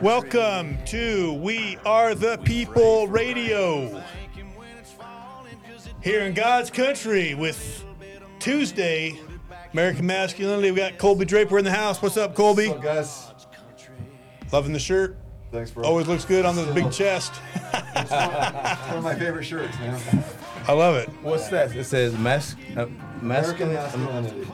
welcome to We Are the People Radio Thank him when it's falling, 'cause it here in God's country with Tuesday American Masculinity. We got Colby Draper in the house. What's up, Colby? What's up, guys? Loving the shirt. Thanks, bro. Always looks good on the big chest. It's one of my favorite shirts, man. I love it. What's that? It says mas- uh, American masculinity.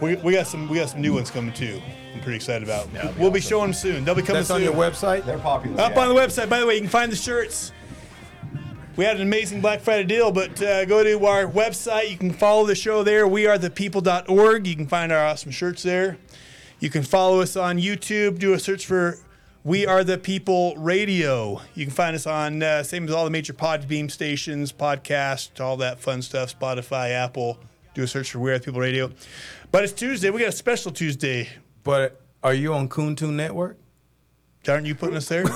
We, we got some we got some new ones coming too. I'm pretty excited about. we'll be showing them soon. They'll be coming That's on your website. They're popular. Up yeah. on the website. By the way, you can find the shirts. We had an amazing Black Friday deal, but uh, go to our website. You can follow the show there. WeAreThePeople.org. You can find our awesome shirts there. You can follow us on YouTube. Do a search for We Are the People Radio. You can find us on uh, same as all the major Podbean stations, podcast, all that fun stuff. Spotify, Apple. Do a search for We Are the People Radio. But it's Tuesday. We got a special Tuesday. But are you on Kuntun Network? Aren't you putting us there?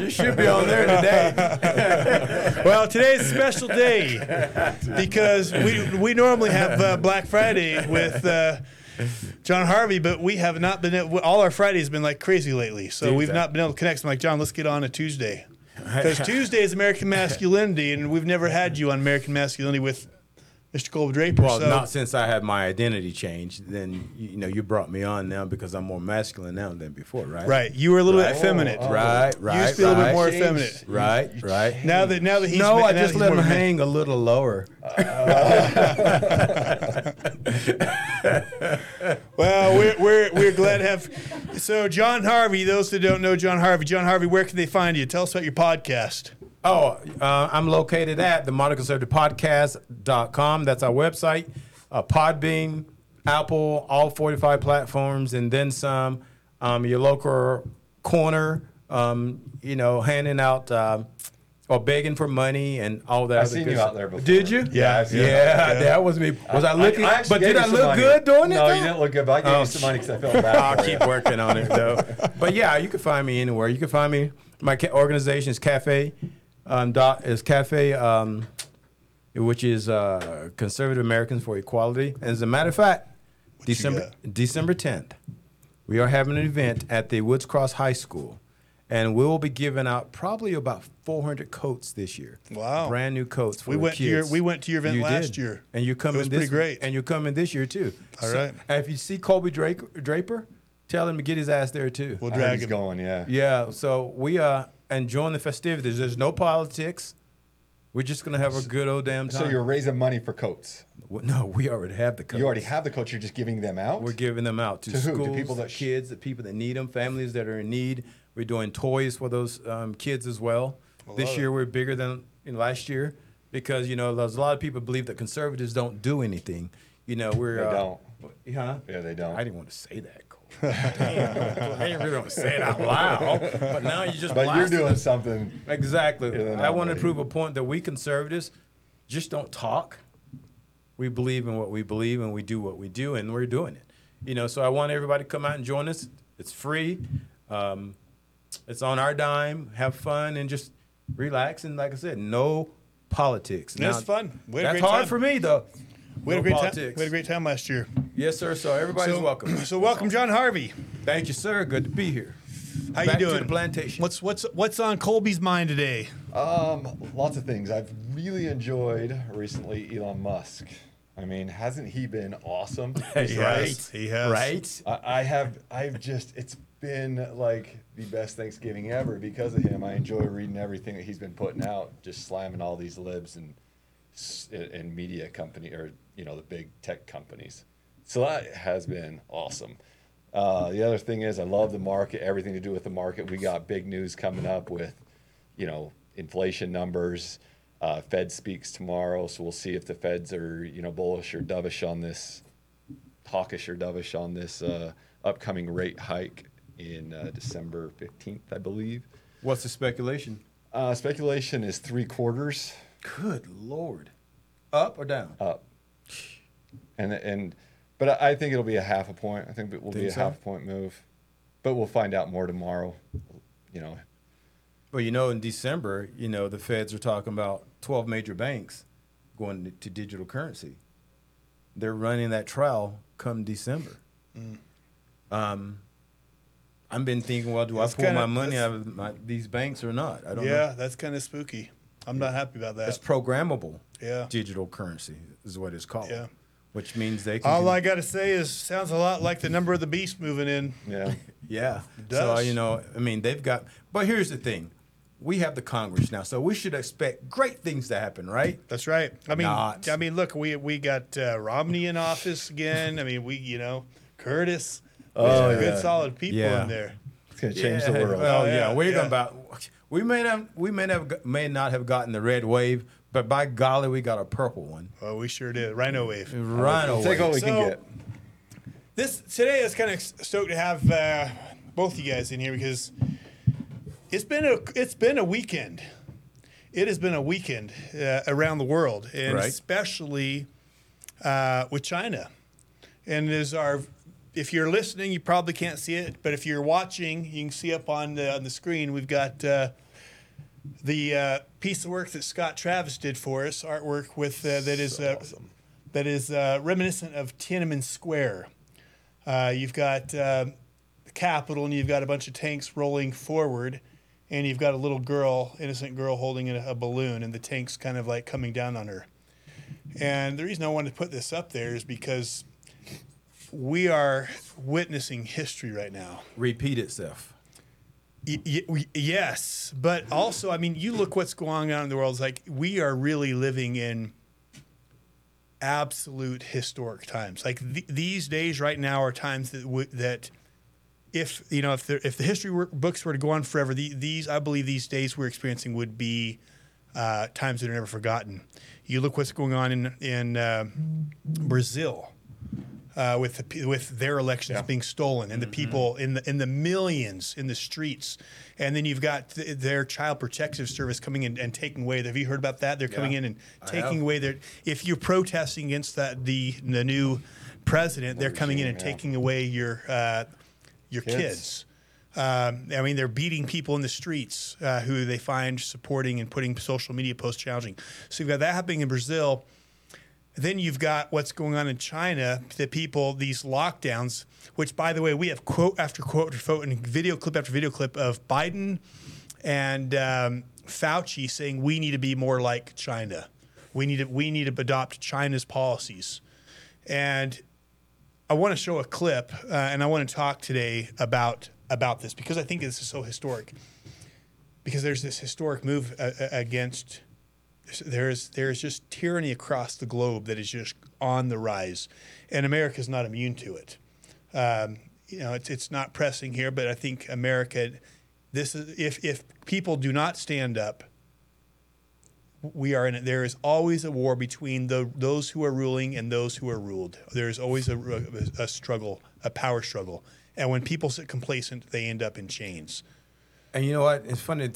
You should be on there today. Well, today's a special day because we we normally have uh, Black Friday with uh, John Harvey, but we have not been. All our Fridays have been like crazy lately, so we've not been able to connect. So I'm like, John, let's get on a Tuesday because Tuesday is American Masculinity, and we've never had you on American Masculinity with Mr. Colby Draper. well, so not since I had my identity changed. Then you you know you brought me on now because I'm more masculine now than before, right? right, you were a little Right. effeminate. Right. Right. You used to be a little bit more Changed. effeminate. Right. Right. Now that now that he's no, ma- I just let him man- hang a little lower. Well, we're, we're, we're glad to have. So, John Harvey, those that don't know John Harvey, John Harvey, where can they find you? Tell us about your podcast. Oh, uh, I'm located at the Modern Conservative Podcast.com. That's our website. Uh, Podbean, Apple, all 45 platforms, and then some. Um, your local corner, um, you know, handing out um, or begging for money and all that. I've seen you stuff. out there before. Did you? Yeah, I've seen Yeah, that was me. Was I looking? I but did I look money. good doing it? No, though? you didn't look good, but I gave Oh, you some money because I felt bad I'll keep you. working on it though. But yeah, you can find me anywhere. You can find me. My ca- organization is Cafe. Um, dot is Cafe, um, which is uh, Conservative Americans for Equality. And as a matter of fact, you December December tenth, we are having an event at the Woods Cross High School, and we will be giving out probably about 400 coats this year. Wow. brand new coats for We the went to your- kids. we went to your event You last did. year. and you're coming. was this pretty great. and you're coming this year too. All So- right. if you see Colby Draper, Draper, tell him to get his ass there too. We'll drag he's him. going, yeah. yeah. So we are join the festivities. There's no politics. We're just gonna have a good old damn time. So you're raising money for coats. Well, no, we already have the coats. You already have the coats. You're just giving them out. We're giving them out to, To who? To schools, people that kids, the people that need them, families that are in need. We're doing toys for those um, kids as well. this year we're bigger than know, last year because you know there's a lot of people believe that conservatives don't do anything. You know we're They uh, don't. Huh? Yeah, they don't. I didn't want to say that. Cole. Damn, I didn't really want to say it out loud, but now you just. but you're blasted doing us. something. Exactly. I want to prove a point that we conservatives just don't talk. We believe in what we believe and we do what we do, and we're doing it. You know, so I want everybody to come out and join us. It's free. Um, it's on our dime. Have fun and just relax. And like I said, no politics. It was fun. We had that's hard time. for me though. We had, a great time. we had a great time last year. Yes, sir. So everybody's so, welcome. So, welcome, John Harvey. Thank you, sir. Good to be here. How Back you to doing? the plantation. What's what's what's on Colby's mind today? Um, lots of things. I've really enjoyed recently Elon Musk. I mean, hasn't he been awesome? He has. He has. Right. I, I have. I've just. It's been like the best Thanksgiving ever because of him. I enjoy reading everything that he's been putting out, just slamming all these libs and s- and media company or you know the big tech companies. So that has been awesome. Uh, the other thing is, I love the market. Everything to do with the market. We got big news coming up with, you know, inflation numbers. Uh, Fed speaks tomorrow, so we'll see if the Feds are you know bullish or dovish on this hawkish or dovish on this uh, upcoming rate hike in uh, December 15th, I believe. What's the speculation? Uh, speculation is three quarters Good lord. Up or down? up, and and but I think it'll be a half a point. I think it will be a so? half a point move, but we'll find out more tomorrow. You know, Well, you know, in December, you know, the feds are talking about 12 major banks going to, to digital currency. They're running that trial come December. Mm. Um, I've been thinking, well, do That's I pull kinda- my money out of my, these banks or not? I don't Yeah, know. that's kind of spooky. I'm not happy about that. It's programmable Yeah. digital currency is what it's called. Yeah. Which means they can. All I got to say is, sounds a lot like the number of the beast moving in. Yeah. Yeah. So does. you know, I mean, they've got. But here's the thing: we have the Congress now, so we should expect great things to happen, right? That's right. I mean, Not. I mean, look, we we got uh, Romney in office again. I mean, we you know Curtis. Oh, Some good solid people Yeah. in there. It's gonna change the world. Well, Oh, yeah, yeah, we're yeah. gonna about. We may not. We may not. May not have gotten the red wave, but by golly, we got a purple one. Oh, we sure did. Rhino wave. Rhino wave. Take what wave. we can get. This today is kind of stoked to have uh, both you guys in here because it's been a it's been a weekend. It has been a weekend uh, around the world, and Right. especially uh, with China. And as our if you're listening, you probably can't see it, but if you're watching, you can see up on the on the screen. We've got uh, the uh, piece of work that Scott Travis did for us, artwork with uh, that is uh, that is uh, reminiscent of Tiananmen Square. Uh, you've got uh, the Capitol, and you've got a bunch of tanks rolling forward, and you've got a little girl, innocent girl, holding a, a balloon, and the tank's kind of like coming down on her. And the reason I wanted to put this up there is because we are witnessing history right now. Repeat itself. Y- y- we- yes, but also, I mean, you look what's going on in the world. It's like we are really living in absolute historic times. Like th- these days, right now, are times that w- that if you know if the if the history books were to go on forever, the, these I believe these days we're experiencing would be uh, times that are never forgotten. You look what's going on in in uh, Brazil uh, with the, with their elections being stolen and the people in the in the millions in the streets, and then you've got th- their child protective service coming in and taking away. Have you heard about that? They're coming Yeah, in and taking away their. If you're protesting against that the the new president, they're coming in and yeah. taking away your uh, your kids. Kids. Um, I mean, they're beating people in the streets uh, who they find supporting and putting social media posts challenging. So you've got that happening in Brazil. Then you've got what's going on in China. The people, these lockdowns, which, by the way, we have quote after quote after quote and video clip after video clip of Biden and um, Fauci saying we need to be more like China. We need to we need to adopt China's policies. And I want to show a clip, uh, and I want to talk today about about this because I think this is so historic. Because there's this historic move uh, against there's there's just tyranny across the globe that is just on the rise, and America is not immune to it. Um, you know, it's it's not pressing here, but I think America, this is if if people do not stand up, we are in it. There is always a war between the those who are ruling and those who are ruled. There is always a, a, a struggle, a power struggle, and when people sit complacent, they end up in chains. And you know what? It's funny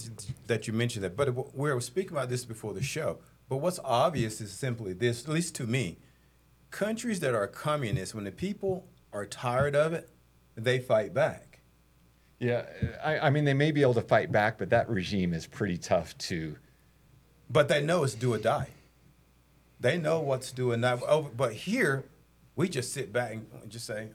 that you mentioned that. But we were speaking about this before the show. But what's obvious is simply this, at least to me. Countries that are communist, when the people are tired of it, they fight back. Yeah, I, I mean, they may be able to fight back, but that regime is pretty tough to. But they know it's do or die. They know what's do or die. Oh, But here, we just sit back and just say,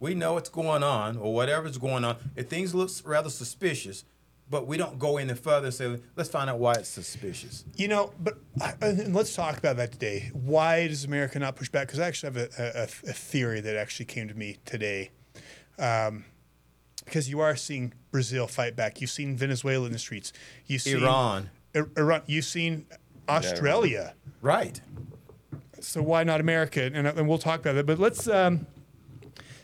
we know what's going on or whatever's going on. If things look rather suspicious, but we don't go any further and say, let's find out why it's suspicious. You know, but I- and let's talk about that today. Why does America not push back? Because I actually have a, a, a theory that actually came to me today. Um, because you are seeing Brazil fight back. You've seen Venezuela in the streets. You've seen Iran. Ir- Iran. You've seen Australia. Right. So why not America? And, and we'll talk about that. But let's, um,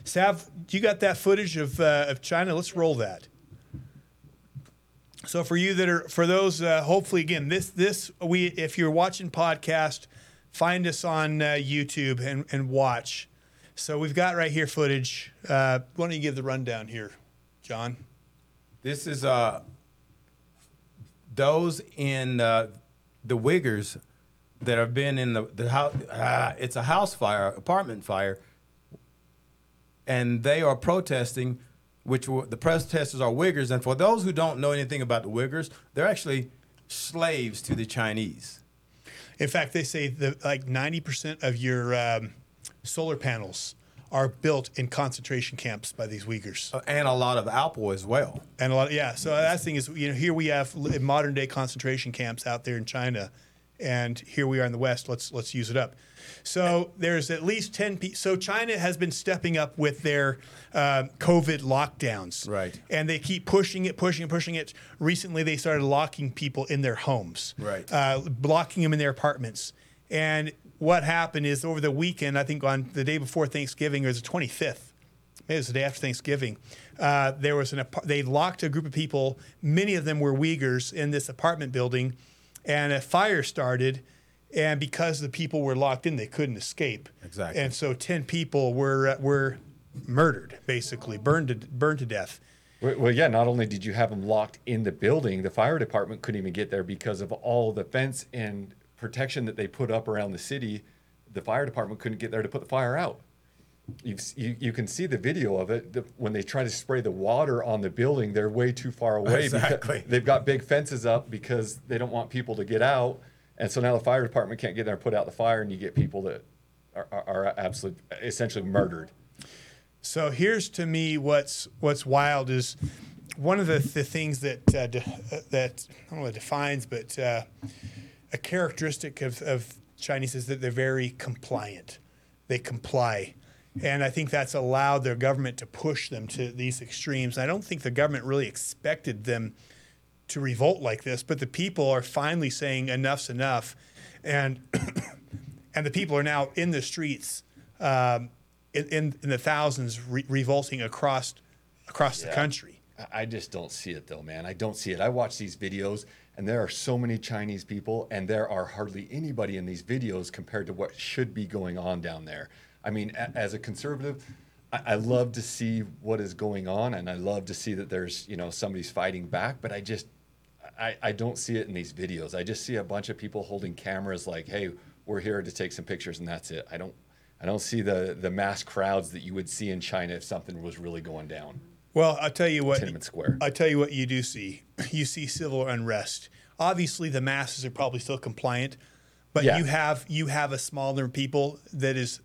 Sav, you got that footage of uh, of China? Let's roll that. So for you that are for those, uh, hopefully again this this we if you're watching podcast, find us on uh, YouTube and and watch. So we've got right here footage. Uh, why don't you give the rundown here, John? This is uh, those in uh, the Uyghurs that have been in the, the house. Uh, it's a house fire, apartment fire, and they are protesting which were, the protesters are Uyghurs. And for those who don't know anything about the Uyghurs, they're actually slaves to the Chinese. In fact, they say that like 90% of your um, solar panels are built in concentration camps by these Uyghurs. Uh, And a lot of Alpo as well. And a lot, yeah. So that's the thing is, you know, here we have modern day concentration camps out there in China, and here we are in the West. Let's let's use it up. So there's at least ten. Pe- so China has been stepping up with their uh, COVID lockdowns, Right. And they keep pushing it, pushing it, pushing it. Recently, they started locking people in their homes, Right. Uh, blocking them in their apartments. And what happened is over the weekend, I think on the day before Thanksgiving, it was the 25th maybe it was the day after Thanksgiving. Uh, there was an they locked a group of people. Many of them were Uyghurs in this apartment building, and a fire started. And because the people were locked in, they couldn't escape. Exactly. And so ten people were uh, were murdered, basically burned to, burned to death. Well, well, yeah. Not only did you have them locked in the building, the fire department couldn't even get there because of all the fence and protection that they put up around the city. The fire department couldn't get there to put the fire out. You've, you you can see the video of it. The, when they try to spray the water on the building, they're way too far away. Exactly. They've got big fences up because they don't want people to get out, and so now the fire department can't get there and put out the fire, and you get people that are, are, are absolutely essentially murdered. So here's to me what's what's wild is one of the, the things that uh, de- uh, that I don't know what defines, but uh, a characteristic of, of Chinese is that they're very compliant. They comply, and I think that's allowed their government to push them to these extremes. I don't think the government really expected them to revolt like this, but the people are finally saying enough's enough, and and the people are now in the streets um, in, in, in the thousands re- revolting across across the country. I just don't see it though, man. I don't see it. I watch these videos and there are so many Chinese people and there are hardly anybody in these videos compared to what should be going on down there. I mean, a- as a conservative, I, I love to see what is going on and I love to see that there's, you know, somebody's fighting back, but I just, I, I don't see it in these videos. I just see a bunch of people holding cameras like, hey, we're here to take some pictures and that's it. I don't, I don't see the, the mass crowds that you would see in China if something was really going down. Well, I'll tell you what. Tiananmen Square. I tell you what you do see. You see civil unrest. Obviously, the masses are probably still compliant, but Yeah. you have you have a smaller people that is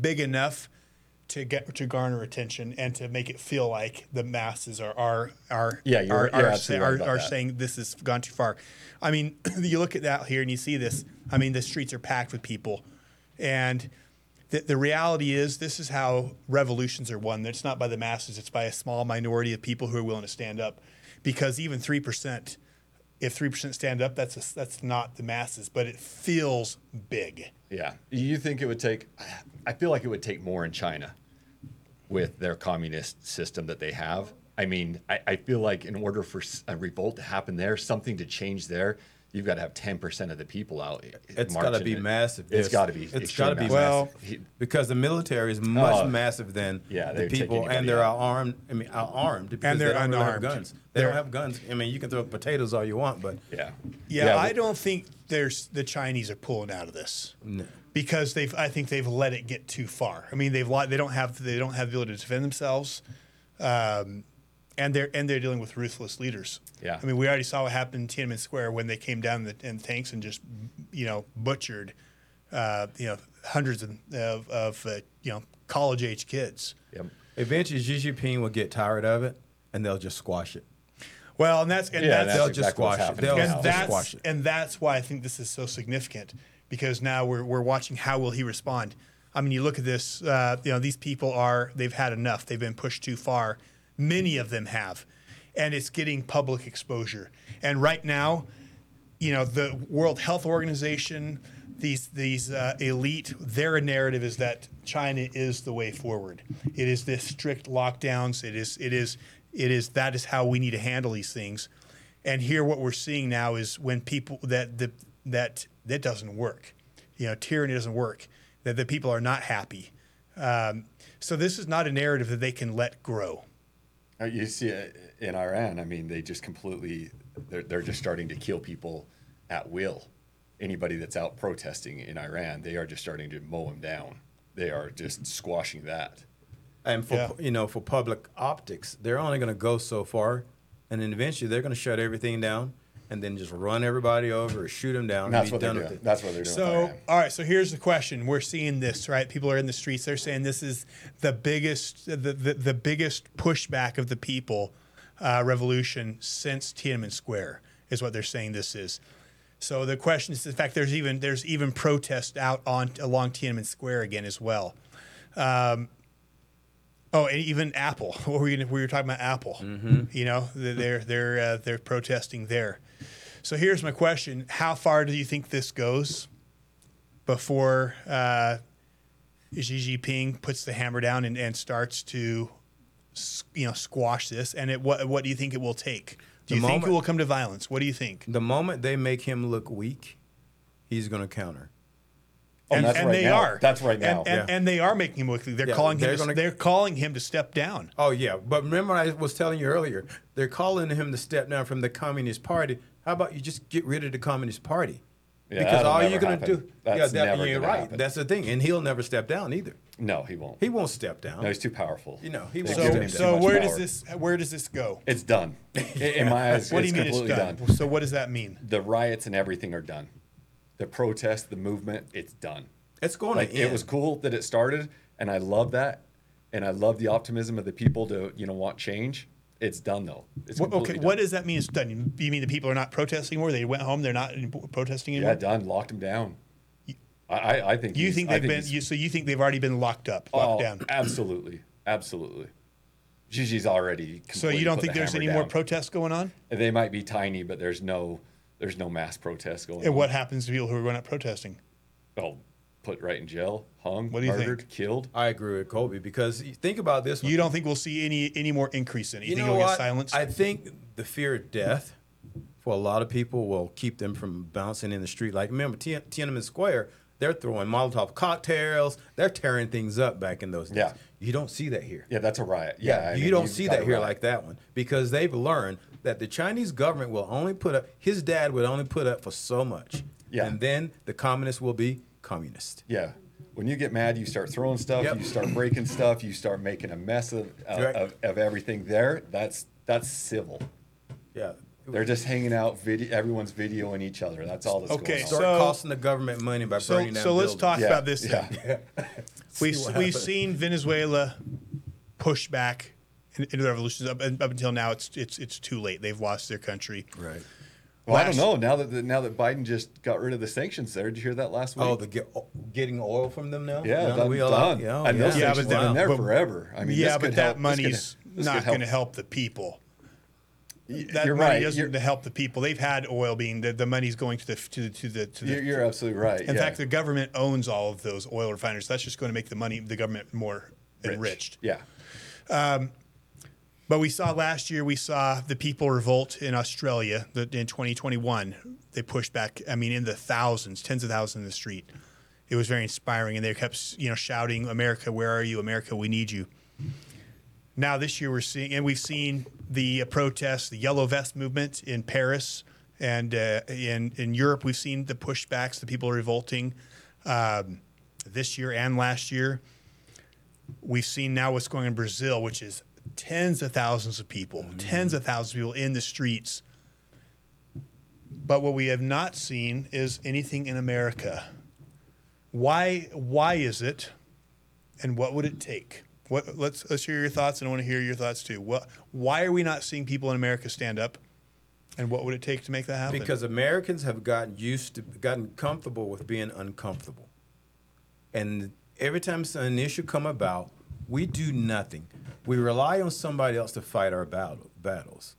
big enough to get to garner attention and to make it feel like the masses are are are Yeah, you're- are, you're are, are, right about are saying this has gone too far. I mean, you look at that here and you see this. I mean, the streets are packed with people, and the, the reality is this is how revolutions are won. It's not by the masses; it's by a small minority of people who are willing to stand up. Because even three percent, if three percent stand up, that's a, that's not the masses, but it feels big. Yeah. You think it would take, I feel like it would take more in China with their communist system that they have. I mean, I, I feel like in order for a revolt to happen there, something to change there, you've got to have 10% of the people out. It's got to be it. massive. It's got to be. It's extreme got to be massive. Well- because the military is much Oh. massive than Yeah, the people, and they're out. armed. I mean, are armed because they're they don't really have unarmed. guns. They They're- don't have guns. I mean, you can throw potatoes all you want, but yeah. Yeah, I but- don't think there's the Chinese are pulling out of this because they've. I think they've let it get too far. I mean, they've li- they don't have they don't have the ability to defend themselves, um, and they're and they're dealing with ruthless leaders. Yeah. I mean, we already saw what happened in Tiananmen Square when they came down in, the, in tanks and just you know butchered, uh, you know, hundreds of of, of uh, you know college age kids. Yep. eventually Xi Jinping will get tired of it, and they'll just squash it. Well, and that's and Yeah, that's that's they'll just exactly squash it. They'll now. and just that's squash it. and that's why I think this is so significant because now we're we're watching how will he respond. I mean, you look at this. Uh, you know, these people are they've had enough. They've been pushed too far. Many of them have, and it's getting public exposure. And right now, you know, the World Health Organization, these these uh, elite, their narrative is that China is the way forward. It is this strict lockdowns. It is it is it is that is how we need to handle these things. And here, what we're seeing now is when people that the that that doesn't work. You know, tyranny doesn't work. That the people are not happy. Um, so this is not a narrative that they can let grow. Uh, You see it in Iran. I mean, they just completely, they're, they're just starting to kill people at will. Anybody that's out protesting in Iran, they are just starting to mow them down. They are just squashing that. And for Yeah. you know, for public optics, they're only going to go so far, and then eventually they're going to shut everything down, and then just run everybody over or shoot them down. And that's and what be they're done doing. with it. That's what they're doing. So, all right. So here's the question: We're seeing this, right? People are in the streets. They're saying this is the biggest, the the, the biggest pushback of the people uh, revolution since Tiananmen Square is what they're saying this is. So the question is, in fact, there's even there's even protest out on along Tiananmen Square again as well. Um, oh, and even Apple. What were you? We were talking about Apple. You know, they're they're uh, they're protesting there. So here's my question: How far do you think this goes before uh, Xi Jinping puts the hammer down and, and starts to, you know, squash this? And it, what what do you think it will take? Do The you think it will come to violence? What do you think? The moment they make him look weak, he's going to counter. Oh, and that's and right they now. are. That's right now. And, and, Yeah. and they are making him look. They're Yeah, calling him. they're to, gonna- they're calling him to step down. Oh yeah, but remember I was telling you earlier, they're calling him to step down from the Communist Party. How about you just get rid of the Communist Party? Yeah, because all you're gonna do, That's yeah, that, never you're gonna right. happen. That's the thing, and he'll never step down either. No, he won't. He won't step down. no, he's too powerful. You know, he won't So, him step too so where power. does this where does this go? It's done. In- In my eyes, What do it's you mean it's completely done? done. So what does that mean? The riots and everything are done. The protest, the movement, it's done. it's going Like to it was cool that it started, and I love that, and I love the optimism of the people to you know want change. It's done though. It's What, okay, done. what does that mean? It's done. You mean the people are not protesting anymore? They went home. They're not protesting anymore. Yeah, done. Locked them down. I, I, think. You think they've been? You, so you think they've already been locked up, locked Oh, down? Absolutely, absolutely. Gigi's already. So you don't think the there's any more protests going on? They might be tiny, but there's no, there's no mass protests going on. And on. what happens to people who are going out protesting? Oh, put right in jail, hung, What do you think? murdered, killed. I agree with Colby because you think about this. One. You don't think we'll see any any more increase in it? You, You think know it'll get what? silenced? I think the fear of death for a lot of people will keep them from bouncing in the street. Like remember Tien- Tiananmen Square, they're throwing Molotov cocktails, they're tearing things up back in those days. Yeah. You don't see that here. Yeah, that's a riot. Yeah, Yeah, you mean, don't see that here riot. like that one because they've learned that the Chinese government will only put up. His dad would only put up for so much. Yeah. and then the communists will be communist. Yeah. When you get mad, you start throwing stuff. Yep. You start breaking stuff. You start making a mess of of, Right. of, of everything. There, that's that's civil. Yeah. They're just hanging out. Video. Everyone's videoing each other. That's all that's Okay, going on. Start So- costing the government money by so burning down so let's talk Yeah, about this. yeah. then. We've we've happens. seen Venezuela push back in- into the revolutions up, up until now. It's it's it's too late. They've lost their country. Right. Well, I don't know. Now that the, now that Biden just got rid of the sanctions, there, did you hear that last week? Oh, the get, getting oil from them now? yeah, Now done. we allow- done. yeah, and those yeah. Yeah, sanctions but have then- been there but- forever. I mean, yeah, this but could that help- this money's could- this not going to help the people. That You're money right. doesn't You're- help the people. They've had oil being the, the money's going to the to the to the. To the You're, you're absolutely right. in yeah. fact, the government owns all of those oil refineries. That's just going to make the money the government more Rich. enriched. Yeah. Um, But we saw last year, we saw the people revolt in Australia the, in 2021. They pushed back, I mean, in the thousands, tens of thousands in the street. It was very inspiring. And they kept, you know, shouting, America, where are you? America, we need you. Now, this year, we're seeing, and we've seen the uh, protests, the yellow vest movement in Paris and uh, in, in Europe. We've seen the pushbacks, the people revolting um, this year and last year we've seen now what's going on in Brazil, which is tens of thousands of people, mm. tens of thousands of people in the streets. But what we have not seen is anything in America. Why? Why is it? And what would it take? What? Let's let's hear your thoughts, and I want to hear your thoughts too. What? Why are we not seeing people in America stand up? And what would it take to make that happen? Because Americans have gotten used to, gotten comfortable with being uncomfortable, and every time an issue come about, we do nothing. We rely on somebody else to fight our battle, battles.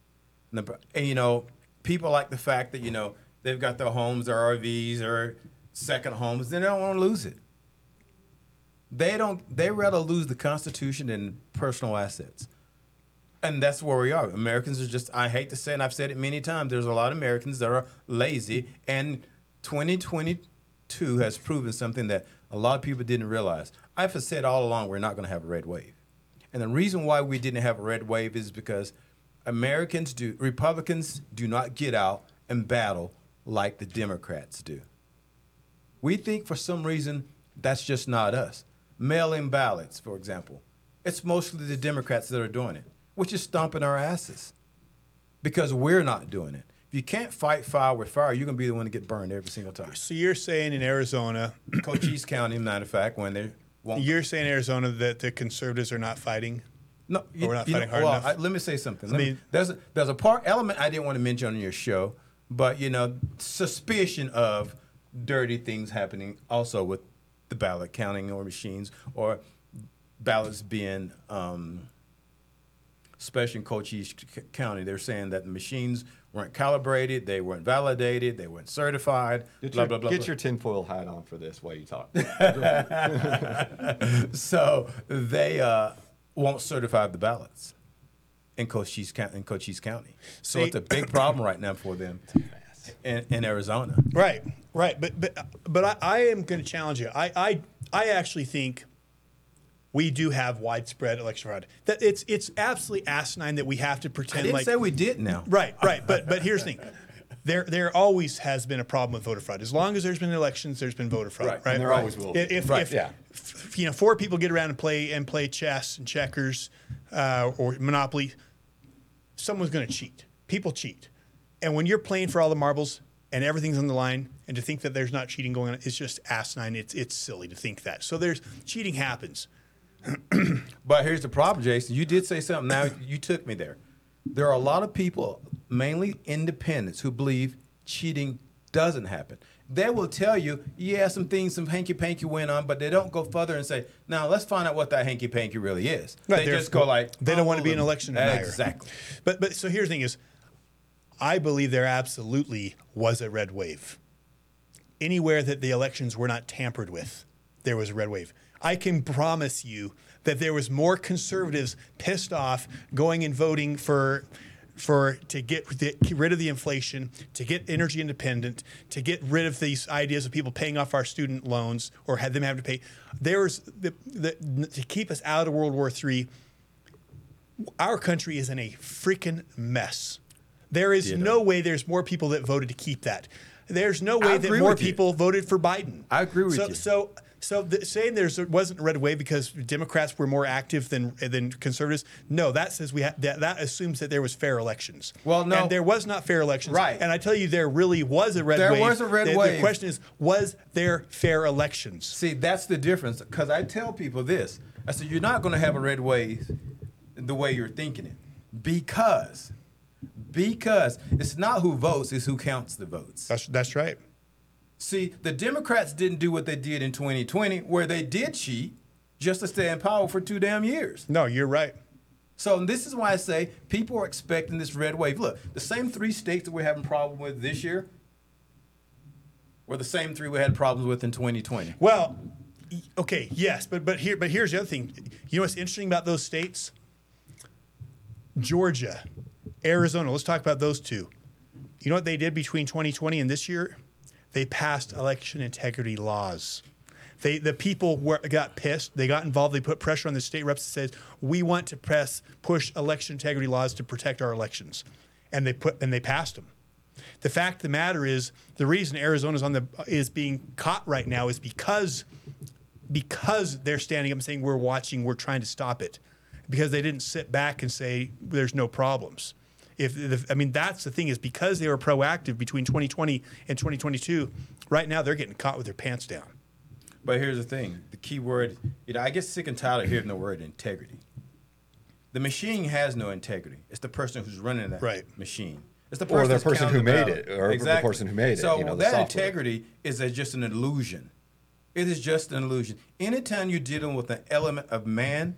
And, the- and, you know, people like the fact that you know they've got their homes, their RVs, or second homes. They don't want to lose it. They don't. They rather lose the Constitution than personal assets. And that's where we are. Americans are just, I hate to say it, and I've said it many times, there's a lot of Americans that are lazy. And 2022 has proven something that a lot of people didn't realize. I've said all along we're not going to have a red wave. And the reason why we didn't have a red wave is because Americans do, Republicans do not get out and battle like the Democrats do. We think for some reason that's just not us. Mail in ballots, for example. It's mostly the Democrats that are doing it, which is stomping our asses because we're not doing it. If you can't fight fire with fire, you're going to be the one to get burned every single time. So you're saying in Arizona, Cochise County, matter of fact, when they won't. you're saying Arizona that the conservatives are not fighting. No, we're not you fighting hard well, enough? I, let me say something. Let me- mean- there's a, there's a part element I didn't want to mention on your show, but you know, suspicion of dirty things happening also with the ballot counting or machines or ballots being, um, especially in Cochise County, they're saying that the machines weren't calibrated, they weren't validated, they weren't certified. Get, blah your, blah blah. get blah. your tinfoil hat on for this while you talk. so they uh, won't certify the ballots in Cochise, in Cochise County. So See- it's a big problem right now for them in, in Arizona. Right, right. But but but I, I am going to challenge you. I, I I actually think we do have widespread election fraud. That it's it's absolutely asinine that we have to I pretend didn't like say we did now. Right, right. But but here's the thing. There there always has been a problem with voter fraud. As long as there's been elections, there's been voter fraud. Right, Right. and there always will be. If, if, Right, if- yeah. if, you know four people get around and play and play chess and checkers uh, or Monopoly, someone's going to cheat. People cheat, and when you're playing for all the marbles and everything's on the line, and to think that there's not cheating going on, it's just asinine. It's it's silly to think that. So there's cheating happens. But here's the problem, Jason. You did say something. Now you took me there. There are a lot of people, mainly independents, who believe cheating doesn't happen. They will tell you, yeah, some things, some hanky panky went on, but they don't go further and say, now let's find out what that hanky panky really is. Right, they just go like, they don't want to "Oh, be an oh. election denier. Exactly. But but so here's the thing is, I believe there absolutely was a red wave. Anywhere that the elections were not tampered with, there was a red wave. I can promise you that there was more conservatives pissed off going and voting for for to get the, rid of the inflation, to get energy independent, to get rid of these ideas of people paying off our student loans or had them have to pay. There was the, the, to keep us out of World War III our country is in a freaking mess. There is no way there's more people that voted to keep that. There's no way that more you. people voted for Biden. I agree with so, you. So, so the, saying there wasn't a red wave because Democrats were more active than than conservatives. No, that says we ha- that that assumes that there was fair elections. Well, no. and there was not fair elections. Right. And I tell you, there really was a red There wave. There was a red The- The question is, was there fair elections? See, that's the difference. Because I tell people this I said, you're not going to have a red wave the way you're thinking it. Because, because it's not who votes, it's who counts the votes. That's that's right. See, the Democrats didn't do what they did in 2020, where they did cheat just to stay in power for two damn years. No, you're right. So this is why I say people are expecting this red wave. Look, the same three states that we're having problem with this year were the same three we had problems with in 2020. Well, okay, yes, but but here but here's the other thing. You know what's interesting about those states? Georgia, Arizona. Let's talk about those two. You know what they did between 2020 and this year? They passed election integrity laws. They the people were, got pissed. They got involved. They put pressure on the state reps that says we want to press push election integrity laws to protect our elections, and they put and they passed them. The fact of the matter is, the reason Arizona's on the is being caught right now is because because they're standing up and saying we're watching, we're trying to stop it, because they didn't sit back and say there's no problems. If, if I mean that's the thing is because they were proactive between 2020 and 2022, right now they're getting caught with their pants down. But here's the thing: the key word. You know, I get sick and tired of hearing the word integrity. The machine has no integrity. It's the person who's running that Right. machine. It's the Or person, the person who made ballot. it, or the person who made it, So you know, that software. integrity is a, just an illusion. It is just an illusion. Anytime you're dealing with an element of man,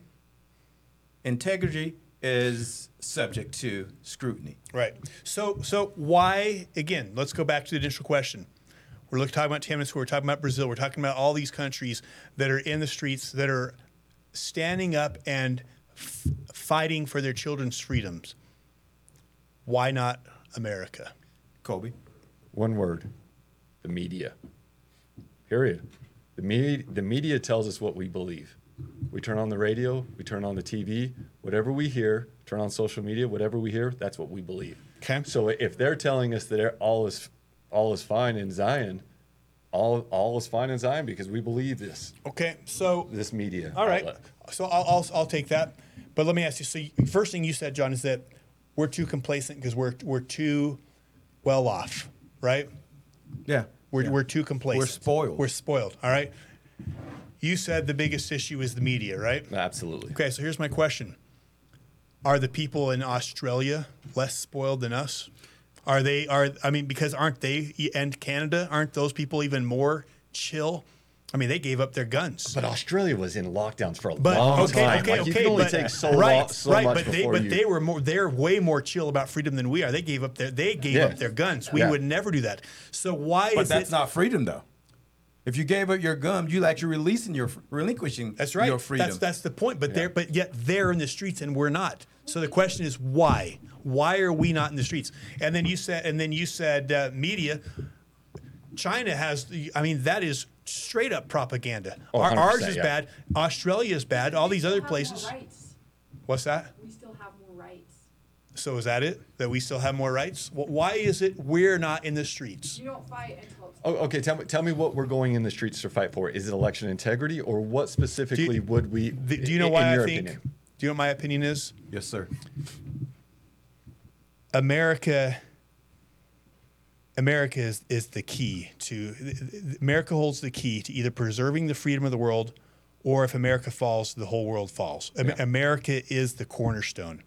integrity is subject to scrutiny. Right. So so why again? Let's go back to the initial question. We're looking talking about Timnis. We're talking about Brazil. We're talking about all these countries that are in the streets that are standing up and f- fighting for their children's freedoms. Why not America? Colby. One word: the media. Period. The media, the media tells us what we believe. We turn on the radio, we turn on the TV, whatever we hear, turn on social media, whatever we hear, that's what we believe. Okay. So if they're telling us that all is all is fine in Zion, all all is fine in Zion because we believe this Okay. So this media. all right. outlet. So I'll, I'll I'll take that. But let me ask you. So you- first thing you said, John, is that we're too complacent because we're we're too well off, right? Yeah. We're, yeah. we're too complacent. We're spoiled. We're spoiled. All right. You said the biggest issue is the media, right? Absolutely. Okay, so here's my question: Are the people in Australia less spoiled than us? Are they? Are I mean, because aren't they and Canada? Aren't those people even more chill? I mean, they gave up their guns. But Australia was in lockdowns for a But long okay, time. okay, like, okay. you can only but, take so right, long, so right. much But they, before but you. they were more. They're way more chill about freedom than we are. They gave up their. They gave Yeah. up their guns. We Yeah. would never do that. So why But is that's it? not freedom, though. If you gave up your gum, you actually releasing your relinquishing That's right. your freedom. That's that's the point. But they're but yet they're in the streets and we're not. So the question is why? Why are we not in the streets? And then you said and then you said uh, media. China has. the- I mean that is straight up propaganda. Oh, Our, ours is yeah. bad. Australia is bad. All these still other have more places. rights. What's that? We still have more rights. So is that it? That we still have more rights? Wh- Why is it we're not in the streets? You don't fight until it's Oh, okay, tell me, tell me what we're going in the streets to fight for. Is it election integrity, or what specifically would we? Do, do you know in why I your think? opinion? Do you know what my opinion is? yes, sir. America America is, is the key to America holds the key to either preserving the freedom of the world or if America falls, the whole world falls. Yeah. America is the cornerstone.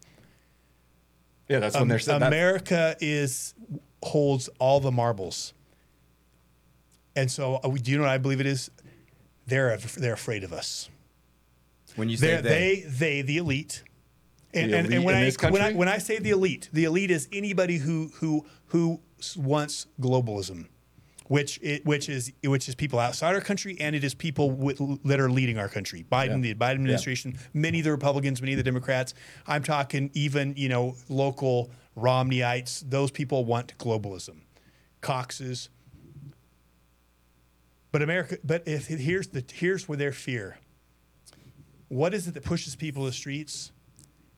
Yeah, that's when they're saying. America is holds all the marbles. And so, uh, do you know what I believe it is? They're they're afraid of us. When you say They're, they, they, they, the elite. And, The elite and when in I this when I when I say the elite, the elite is anybody who who who wants globalism, which it, which is which is people outside our country, and it is people with, that are leading our country. Biden, Yeah. the Biden administration, many of the Republicans, many of the Democrats. I'm talking even you know local Romneyites. Those people want globalism. Coxes. But America, but if here's the here's where their fear. What is it that pushes people to the streets?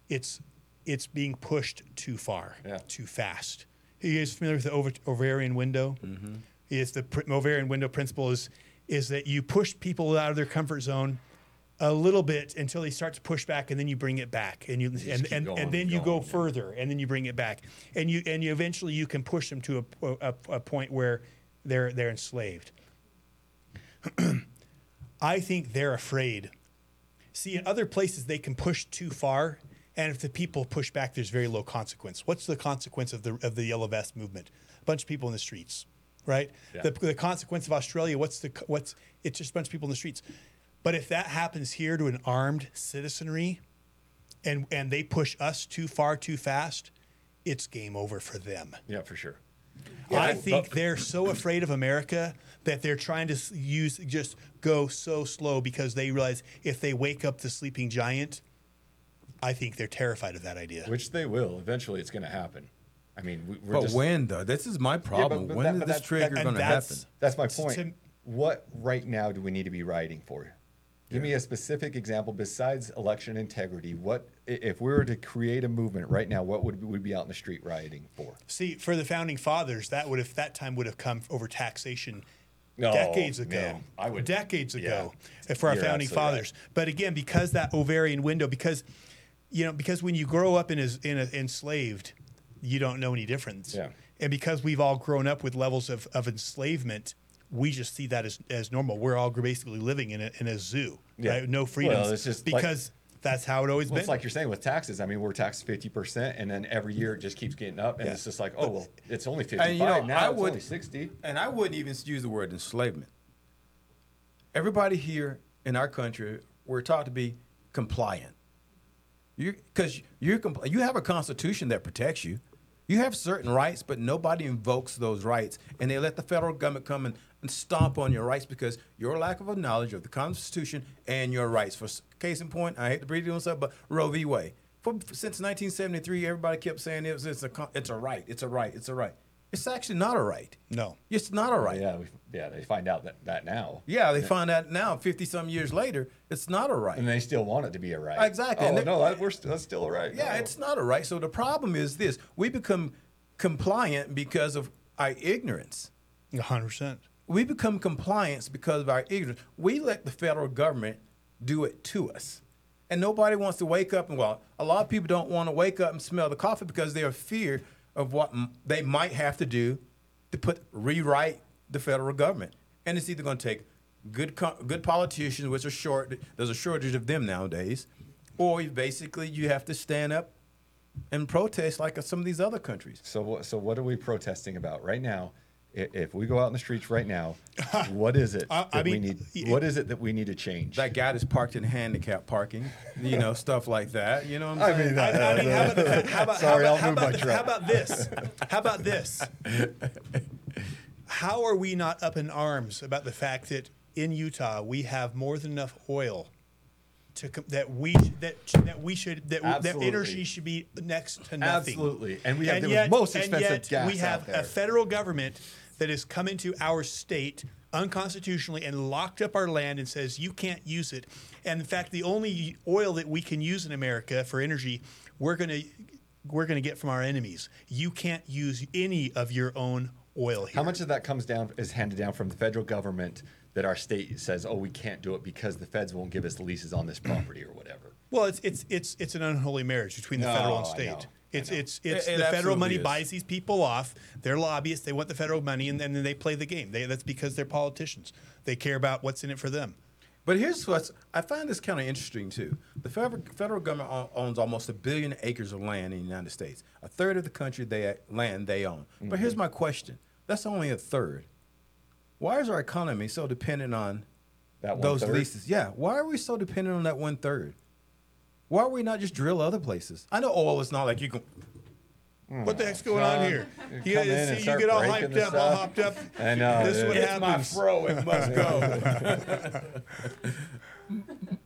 It's it's being pushed too far, Yeah. too fast. You guys familiar with the over, Overton window? It's the pr- Overton window principle is is that you push people out of their comfort zone a little bit until they start to push back, and then you bring it back, and you and and, going, and then you go yeah. further, and then you bring it back, and you and you eventually you can push them to a, a, a point where they're they're enslaved. I think they're afraid. See, in other places, they can push too far, and if the people push back, there's very low consequence. What's the consequence of the of the yellow vest movement? A bunch of people in the streets, right? Yeah. The, the consequence of Australia, what's the what's it's just a bunch of people in the streets. But if that happens here to an armed citizenry, and and they push us too far too fast, it's game over for them. yeah, for sure. I but- think they're so afraid of America that they're trying to use just go so slow because they realize if they wake up the sleeping giant, I think they're terrified of that idea. Which they will. Eventually, it's going to happen. I mean, we, we're but just. when though? This is my Yeah, but- problem. but when that- is this that's- trigger going to happen? That's my point. to- what right now do we need to be writing for? Give me a specific example besides election integrity. What if we were to create a movement right now? What would we be out in the street rioting for? See, for the founding fathers, that would have that time would have come over taxation No, decades ago. man, I would- decades ago uh, for our founding fathers. But again, because that Overton window, because you know, because when you grow up in as in a, enslaved, you don't know any difference. Yeah. And because we've all grown up with levels of, of enslavement, we just see that as, as normal. We're all basically living in a, in a zoo, Yeah. right? No freedoms. it's just like- because that's how it always Well, been. it's like you're saying with taxes. I mean, we're taxed fifty percent, and then every year it just keeps getting up, and Yeah. it's just like, oh well, it's only fifty-five And you know, now. I it's would, only sixty. and I wouldn't even use the word enslavement. Everybody here in our country, we're taught to be compliant. You because you're compl- you have a constitution that protects you. You have certain rights, but nobody invokes those rights, and they let the federal government come and, and stomp on your rights because your lack of a knowledge of the Constitution and your rights. For case in point, I hate to breathe on stuff, but Roe v. Wade. For, since 1973, everybody kept saying it was it's a it's a right, it's a right, it's a right. It's actually not a right. no. It's not a right. Yeah, we, yeah, they find out that, that now, Yeah, they find out now, 50 some years later, it's not a right. and they still want it to be a right. Exactly, Oh no, that, we're st- that's still a right. yeah, No. it's not a right. So the problem is this we become compliant because of our ignorance. 100%. We become compliant because of our ignorance. We let the federal government do it to us. And nobody wants to wake up and well, a lot of people don't want to wake up and smell the coffee because they're fear of what m- they might have to do to put rewrite the federal government. And it's either going to take good co- good politicians, which are short. There's a shortage of them nowadays, or you basically you have to stand up and protest like some of these other countries. So? So what are we protesting about right now? I- If we go out in the streets right now, what is it I- that I we need? What is it that we need to change? That guy that's parked in handicap parking, you know, stuff like that. You know what I'm I saying? mean, I, I mean, how about, how about, Sorry, how I'll about, how move my truck. how about this? How about this? How are we not up in arms about the fact that in Utah we have more than enough oil to that we that that we should that, that energy should be next to nothing. Absolutely. And we have the yet, most and expensive yet gas we have out there. a federal government that has come into our state unconstitutionally and locked up our land and says you can't use it. And in fact, the only oil that we can use in America for energy, we're going to we're going to get from our enemies. You can't use any of your own oil here. How much of that comes down is handed down from the federal government that our state says, oh, we can't do it because the feds won't give us the leases on this property or whatever? Well, it's it's it's it's an unholy marriage between the No, federal and state. Know. I It's it's it's It- it the federal absolutely money is. buys these people off. They're lobbyists. They want the federal money, and then they play the game. They, that's because they're politicians. They care about what's in it for them. But here's what's I find this kind of interesting too. The federal, federal government o- owns almost a billion acres of land in the United States. A third of the country they land they own. But mm-hmm. here's my question: That's only a third. Why is our economy so dependent on That those one-third? leases? Yeah. Why are we so dependent on that one third? Why are we not just drill other places? I know oil is not like you can. What the heck's going on here? you You, come in and see, you start get all breaking hyped the up, all stuff. hopped up. I know, This is what dude. happens. fro. It must go.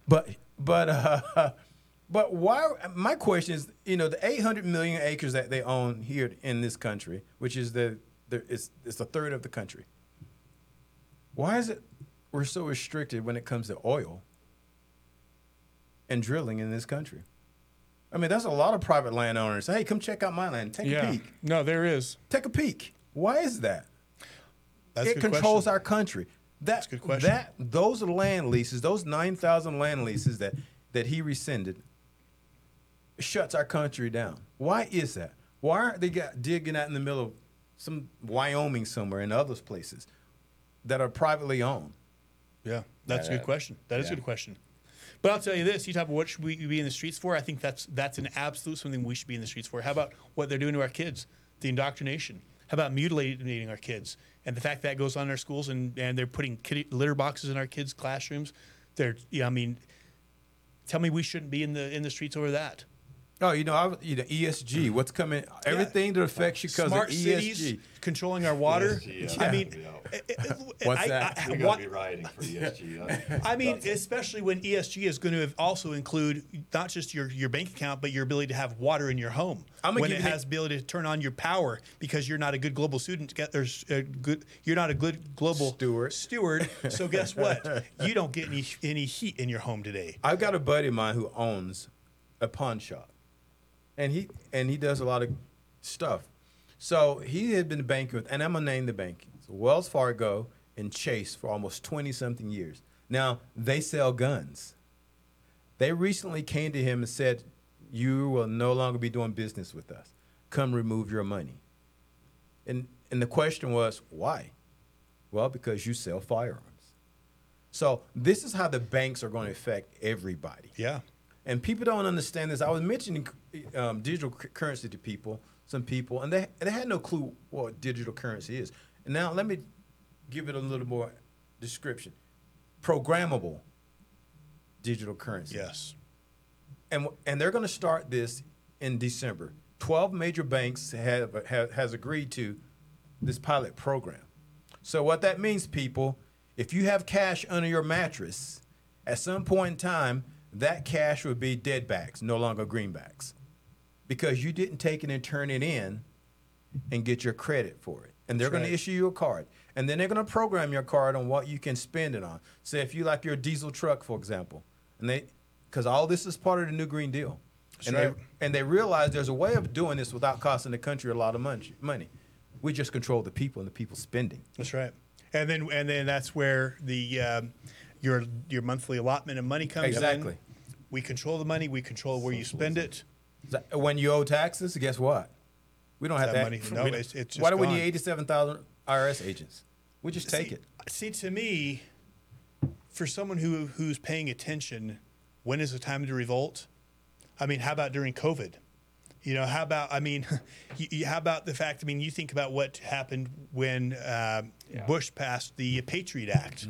but but uh, but why? My question is, you know, the 800 million acres that they own here in this country, which is the, the it's it's a third of the country. Why is it we're so restricted when it comes to oil and drilling in this country? I mean, there's a lot of private landowners. Hey, come check out my land. Take a Yeah. peek. No, there is. Take a peek. Why is that? That's a it good controls question. our country. That, a good question. That those land leases, those nine thousand land leases that that he rescinded, shuts our country down. Why is that? Why aren't they got digging out in the middle of some Wyoming somewhere and other places that are privately owned? Yeah, that's a Yeah. good uh, question. That is a good question. But I'll tell you this: you talk about what should we be in the streets for? I think that's that's an absolute something we should be in the streets for. How about what they're doing to our kids, the indoctrination? How about mutilating our kids and the fact that goes on in our schools and, and they're putting kitty, litter boxes in our kids' classrooms? They're, yeah, I mean, tell me we shouldn't be in the in the streets over that. Oh, you know, I, you know, ESG. Mm-hmm. What's coming? Everything that affects you because of Smart ESG. cities controlling our water. ESG, I yeah. mean, Yeah. it- it- What's I- that? I- We're what- be rioting for ESG. I mean, especially when ESG is going to also include not just your, your bank account, but your ability to have water in your home. I'm when give it you- has ability to turn on your power because you're not a good global student. Get there's a uh, good. You're not a good global Steward. Steward. So guess what? You don't get any any heat in your home today. I've got a buddy of mine who owns a pawn shop, and he and he does a lot of stuff. So he had been banking with, and I'm gonna name the bank, so Wells Fargo and Chase for almost twenty something years. Now they sell guns. They recently came to him and said, "You will no longer be doing business with us. Come remove your money." And and the question was, why? Well, because you sell firearms. So this is how the banks are going to affect everybody. Yeah. And people don't understand this. I was mentioning um, digital cu- currency to people, some people, and they they had no clue what digital currency is. And now let me give it a little more description. Programmable digital currency Yes. and and they're going to start this in December. Twelve major banks have, have has agreed to this pilot program. So what that means, people, if you have cash under your mattress, at some point in time, that cash would be dead backs, no longer greenbacks, because you didn't take it and turn it in and get your credit for it. And they're going right. to issue you a card. And then they're going to program your card on what you can spend it on. Say if you like your diesel truck, for example, and they, because all this is part of the new Green Deal. That's and right. they and they realize there's a way of doing this without costing the country a lot of money. Money, we just control the people and the people spending. That's right. And then and then that's where the um, your your monthly allotment of money comes in. We control the money. We control where you spend it. When you owe taxes, guess what? We don't have That money- no, it's- it's why do we need eighty-seven thousand IRS agents? We just take see, it. See, to me, for someone who who's paying attention, when is the time to revolt? I mean, how about during COVID? You know, how about I mean, you, you- how about the fact? I mean, you think about what happened when uh, Bush passed the Patriot Act.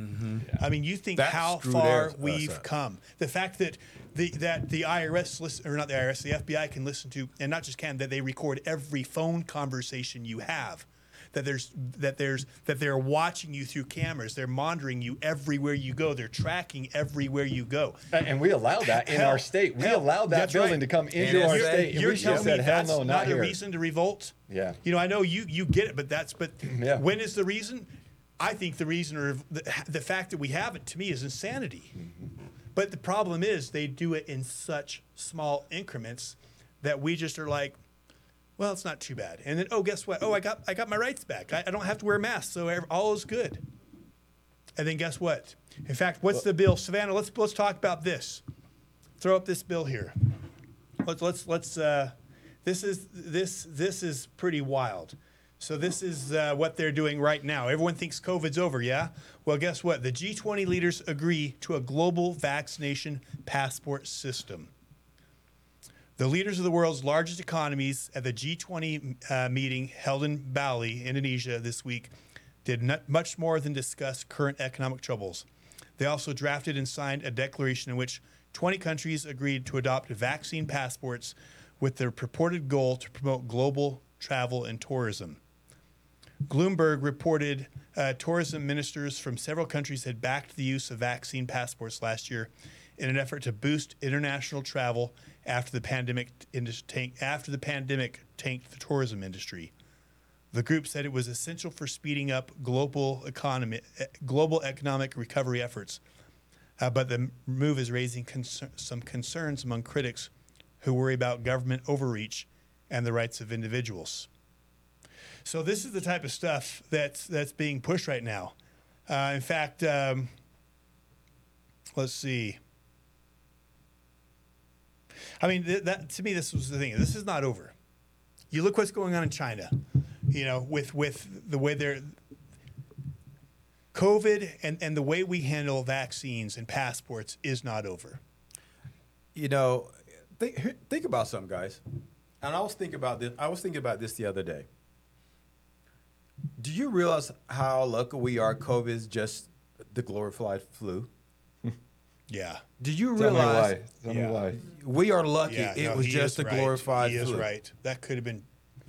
I mean, you think That how far us we've up. come. The fact that the that the IRS listen, or not the IRS, the FBI can listen to, and not just can that they record every phone conversation you have. That there's that there's that they're watching you through cameras. They're monitoring you everywhere you go. They're tracking everywhere you go. And we allow that in Hell, our state. We hell, allowed that building right. to come into And our you're- state. and You're we telling just me said, hell that's no, not, not a reason to revolt? Yeah. You know, I know you you get it, but that's but Yeah. when is the reason? I think the reason or the, the fact that we have it to me is insanity. Mm-hmm. But the problem is they do it in such small increments that we just are like, well, it's not too bad. And then oh, guess what? Oh, I got I got my rights back. I, I don't have to wear a mask, so all is good. And then guess what? In fact, what's the bill, Savannah? Let's let's talk about this. Throw up this bill here. Let's let's let's. Uh, this is this this is pretty wild. So this is uh, what they're doing right now. Everyone thinks COVID's over, yeah? Well, guess what? The G20 leaders agree to a global vaccination passport system. The leaders of the world's largest economies at the G20 uh, meeting held in Bali, Indonesia, this week did not much more than discuss current economic troubles. They also drafted and signed a declaration in which 20 countries agreed to adopt vaccine passports with the purported goal to promote global travel and tourism. Bloomberg reported uh, tourism ministers from several countries had backed the use of vaccine passports last year in an effort to boost international travel after the pandemic tank, after the pandemic tanked the tourism industry. The group said it was essential for speeding up global economy, global economic recovery efforts. Uh, but the move is raising some concerns among critics who worry about government overreach and the rights of individuals. So this is the type of stuff that's that's being pushed right now. Uh, in fact, um, let's see. I mean, th- that to me, this was the thing. This is not over. You look what's going on in China. You know, with with the way they're COVID and, and the way we handle vaccines and passports is not over. You know, think, think about something, guys. And I was thinking about this. I was thinking about this the other day. Do you realize how lucky we are? COVID is just the glorified flu. Yeah. Do you Tell me realize why. Tell Yeah. me why. we are lucky? Yeah, it no, was just is a right. glorified He is flu. right. That could have been.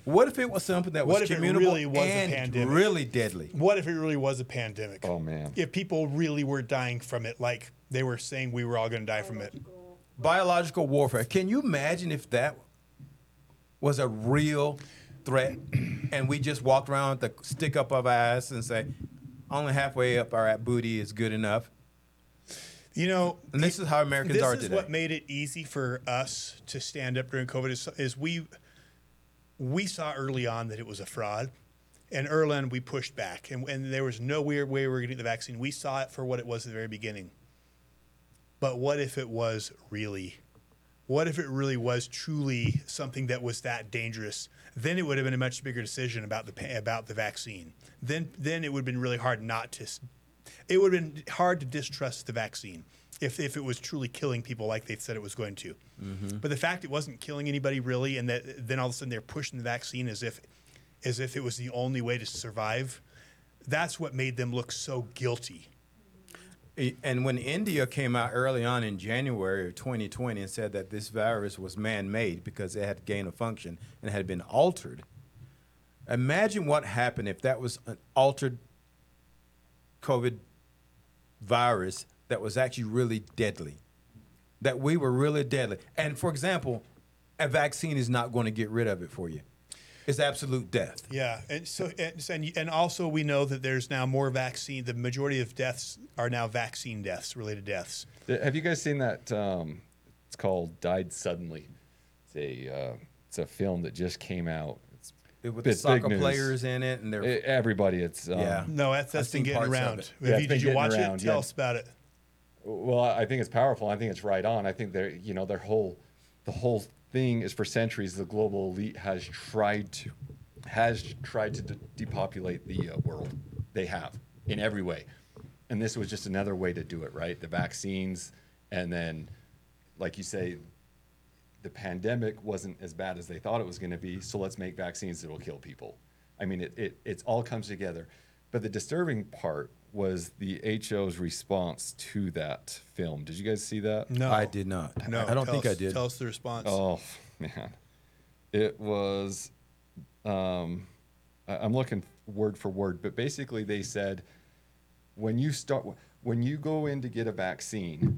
What if it was something that was if communicable really was a and pandemic? really deadly? What if it really was a pandemic? Oh, man. If people really were dying from it, like they were saying we were all going to die from it. Biological- Biological warfare. Can you imagine if that was a real threat and we just walked around with the stick up of our ass and say, only halfway up our booty is good enough? You know, And this is how Americans this are is today. what made it easy for us to stand up during COVID is, is we we saw early on that it was a fraud, and early on we pushed back, and, and there was no weird way we were getting the vaccine. We saw it for what it was at the very beginning. But what if it was really? What if it really was truly something that was that dangerous? Then it would have been a much bigger decision about the about the vaccine. Then then it would have been really hard not to. It would have been hard to distrust the vaccine if if it was truly killing people like they said it was going to. Mm-hmm. But the fact it wasn't killing anybody really, and that then all of a sudden they're pushing the vaccine as if as if it was the only way to survive. That's what made them look so guilty. And when India came out early on in January of 2020 and said that this virus was man made because it had gained a function and had been altered, imagine what happened if that was an altered COVID virus that was actually really deadly, that we were really deadly. And for example, a vaccine is not going to get rid of it for you, it's absolute death. Yeah, and so and, and and also we know that there's now more vaccine. The majority of deaths are now vaccine deaths, related deaths. Have you guys seen that? Um, it's called "Died Suddenly." It's a uh, it's a film that just came out. It's With the it's soccer news. players in it, and they're E- everybody. It's um, Yeah. No, that's that's been getting around. it. Yeah, you, been did you watch around, it? Tell yeah. us about it. Well, I think it's powerful. I think it's right on. I think they're, you know, their whole, the whole thing is for centuries the global elite has tried to, has tried to de- depopulate the uh, world. They have in every way, and this was just another way to do it. Right, the vaccines, and then, like you say, the pandemic wasn't as bad as they thought it was going to be. So let's make vaccines that will kill people. I mean, it, it it's all comes together. But the disturbing part was the HO's response to that film. Did you guys see that? No, I did not. No, I don't think us, I did. Tell us the response. Oh man, it was. Um, I'm looking word for word, but basically they said when you start when you go in to get a vaccine,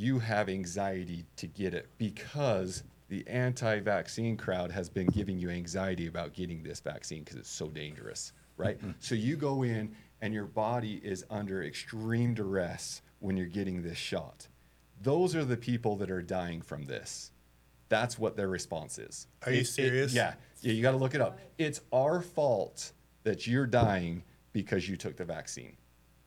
you have anxiety to get it because the anti-vaccine crowd has been giving you anxiety about getting this vaccine because it's so dangerous, right? Mm-hmm. So you go in and your body is under extreme duress when you're getting this shot. Those are the people that are dying from this. That's what their response is. Are you It- it- serious? yeah. Yeah, you got to look it up. It's our fault that you're dying because you took the vaccine.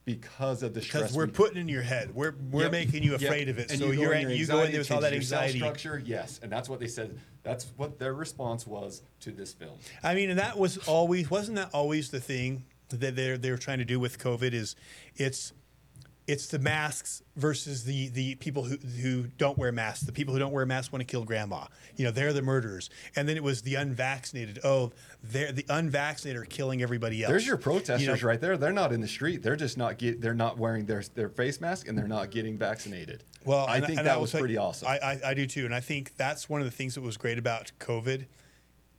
Because of the stress. because we're we- putting in your head. We're we're Yep, making you yep. afraid of it. And so you go you're in your you go in there with all that changes your cell anxiety. structure. Yes, and that's what they said. That's what their response was to this film. I mean, and that was always wasn't that always the thing that they're they're trying to do with COVID is it's it's the masks versus the the people who who don't wear masks. The people who don't wear masks want to kill grandma. You know, they're the murderers. And then it was the unvaccinated. Oh, they're the unvaccinated are killing everybody else. There's your protesters You know, right there. They're not in the street. They're just not get. They're not wearing their their face mask and they're not getting vaccinated. Well, I and- think and that was tell pretty awesome. I, I, I do too, and I think that's one of the things that was great about COVID,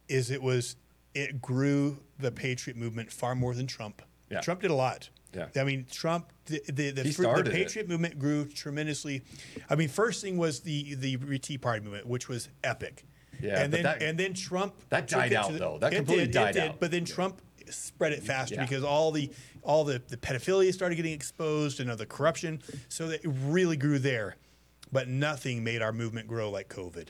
is it was it grew the patriot movement far more than Trump. Yeah. Trump did a lot. Yeah. I mean, Trump the the, the, fr- the started it. patriot movement grew tremendously. I mean, first thing was the the Tea Party movement, which was epic. Yeah, and then that- and then Trump that died out, the- though. That completely did, died did, out. But then Trump spread it faster Yeah. because all the all the, the pedophilia started getting exposed and other corruption, so that it really grew there. But nothing made our movement grow like COVID,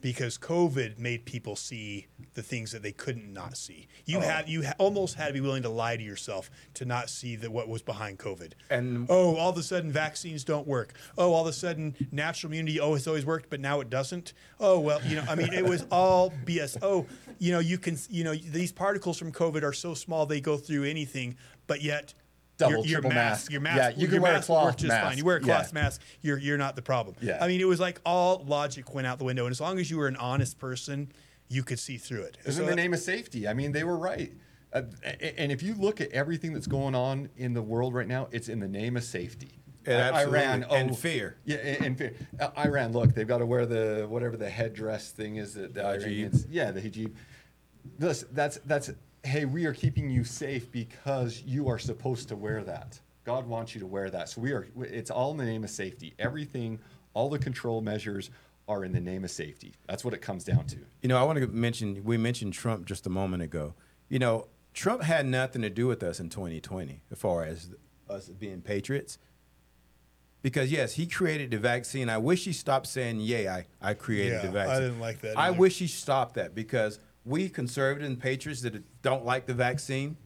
because COVID made people see the things that they couldn't not see. You Oh. had you ha- almost had to be willing to lie to yourself to not see that what was behind COVID. And- oh, all of a sudden vaccines don't work. Oh, all of a sudden natural immunity always always worked, but now it doesn't. Oh well, you know, I mean, it was all BS. Oh, you know, you can, you know, these particles from COVID are so small they go through anything, but yet. Double, your, your triple mask, mask. your mask, Yeah, you your can wear a mask cloth just fine. mask. You wear a Yeah. cloth mask, you're you're not the problem. Yeah. I mean, it was like all logic went out the window, and as long as you were an honest person, you could see through it. It was So in the name of safety. I mean, they were right. Uh, and if you look at everything that's going on in the world right now, it's in the name of safety. Yeah, I- absolutely. Iran And oh, fear. Yeah, and, and fear. Uh, Iran, look, they've got to wear the whatever the headdress thing is that the Hijab. Iranians. Yeah, the hijab. Listen, that's that's. Hey, we are keeping you safe because you are supposed to wear that. God wants you to wear that. So we are. It's all in the name of safety. Everything, all the control measures are in the name of safety. That's what it comes down to. You know, I want to mention, we mentioned Trump just a moment ago. You know, Trump had nothing to do with us in 2020 as far as us being patriots. Because, yes, he created the vaccine. I wish he stopped saying, yeah, I, I created Yeah, the vaccine." I didn't like that I either. wish he stopped that because we conservative and patriots that don't like the vaccine,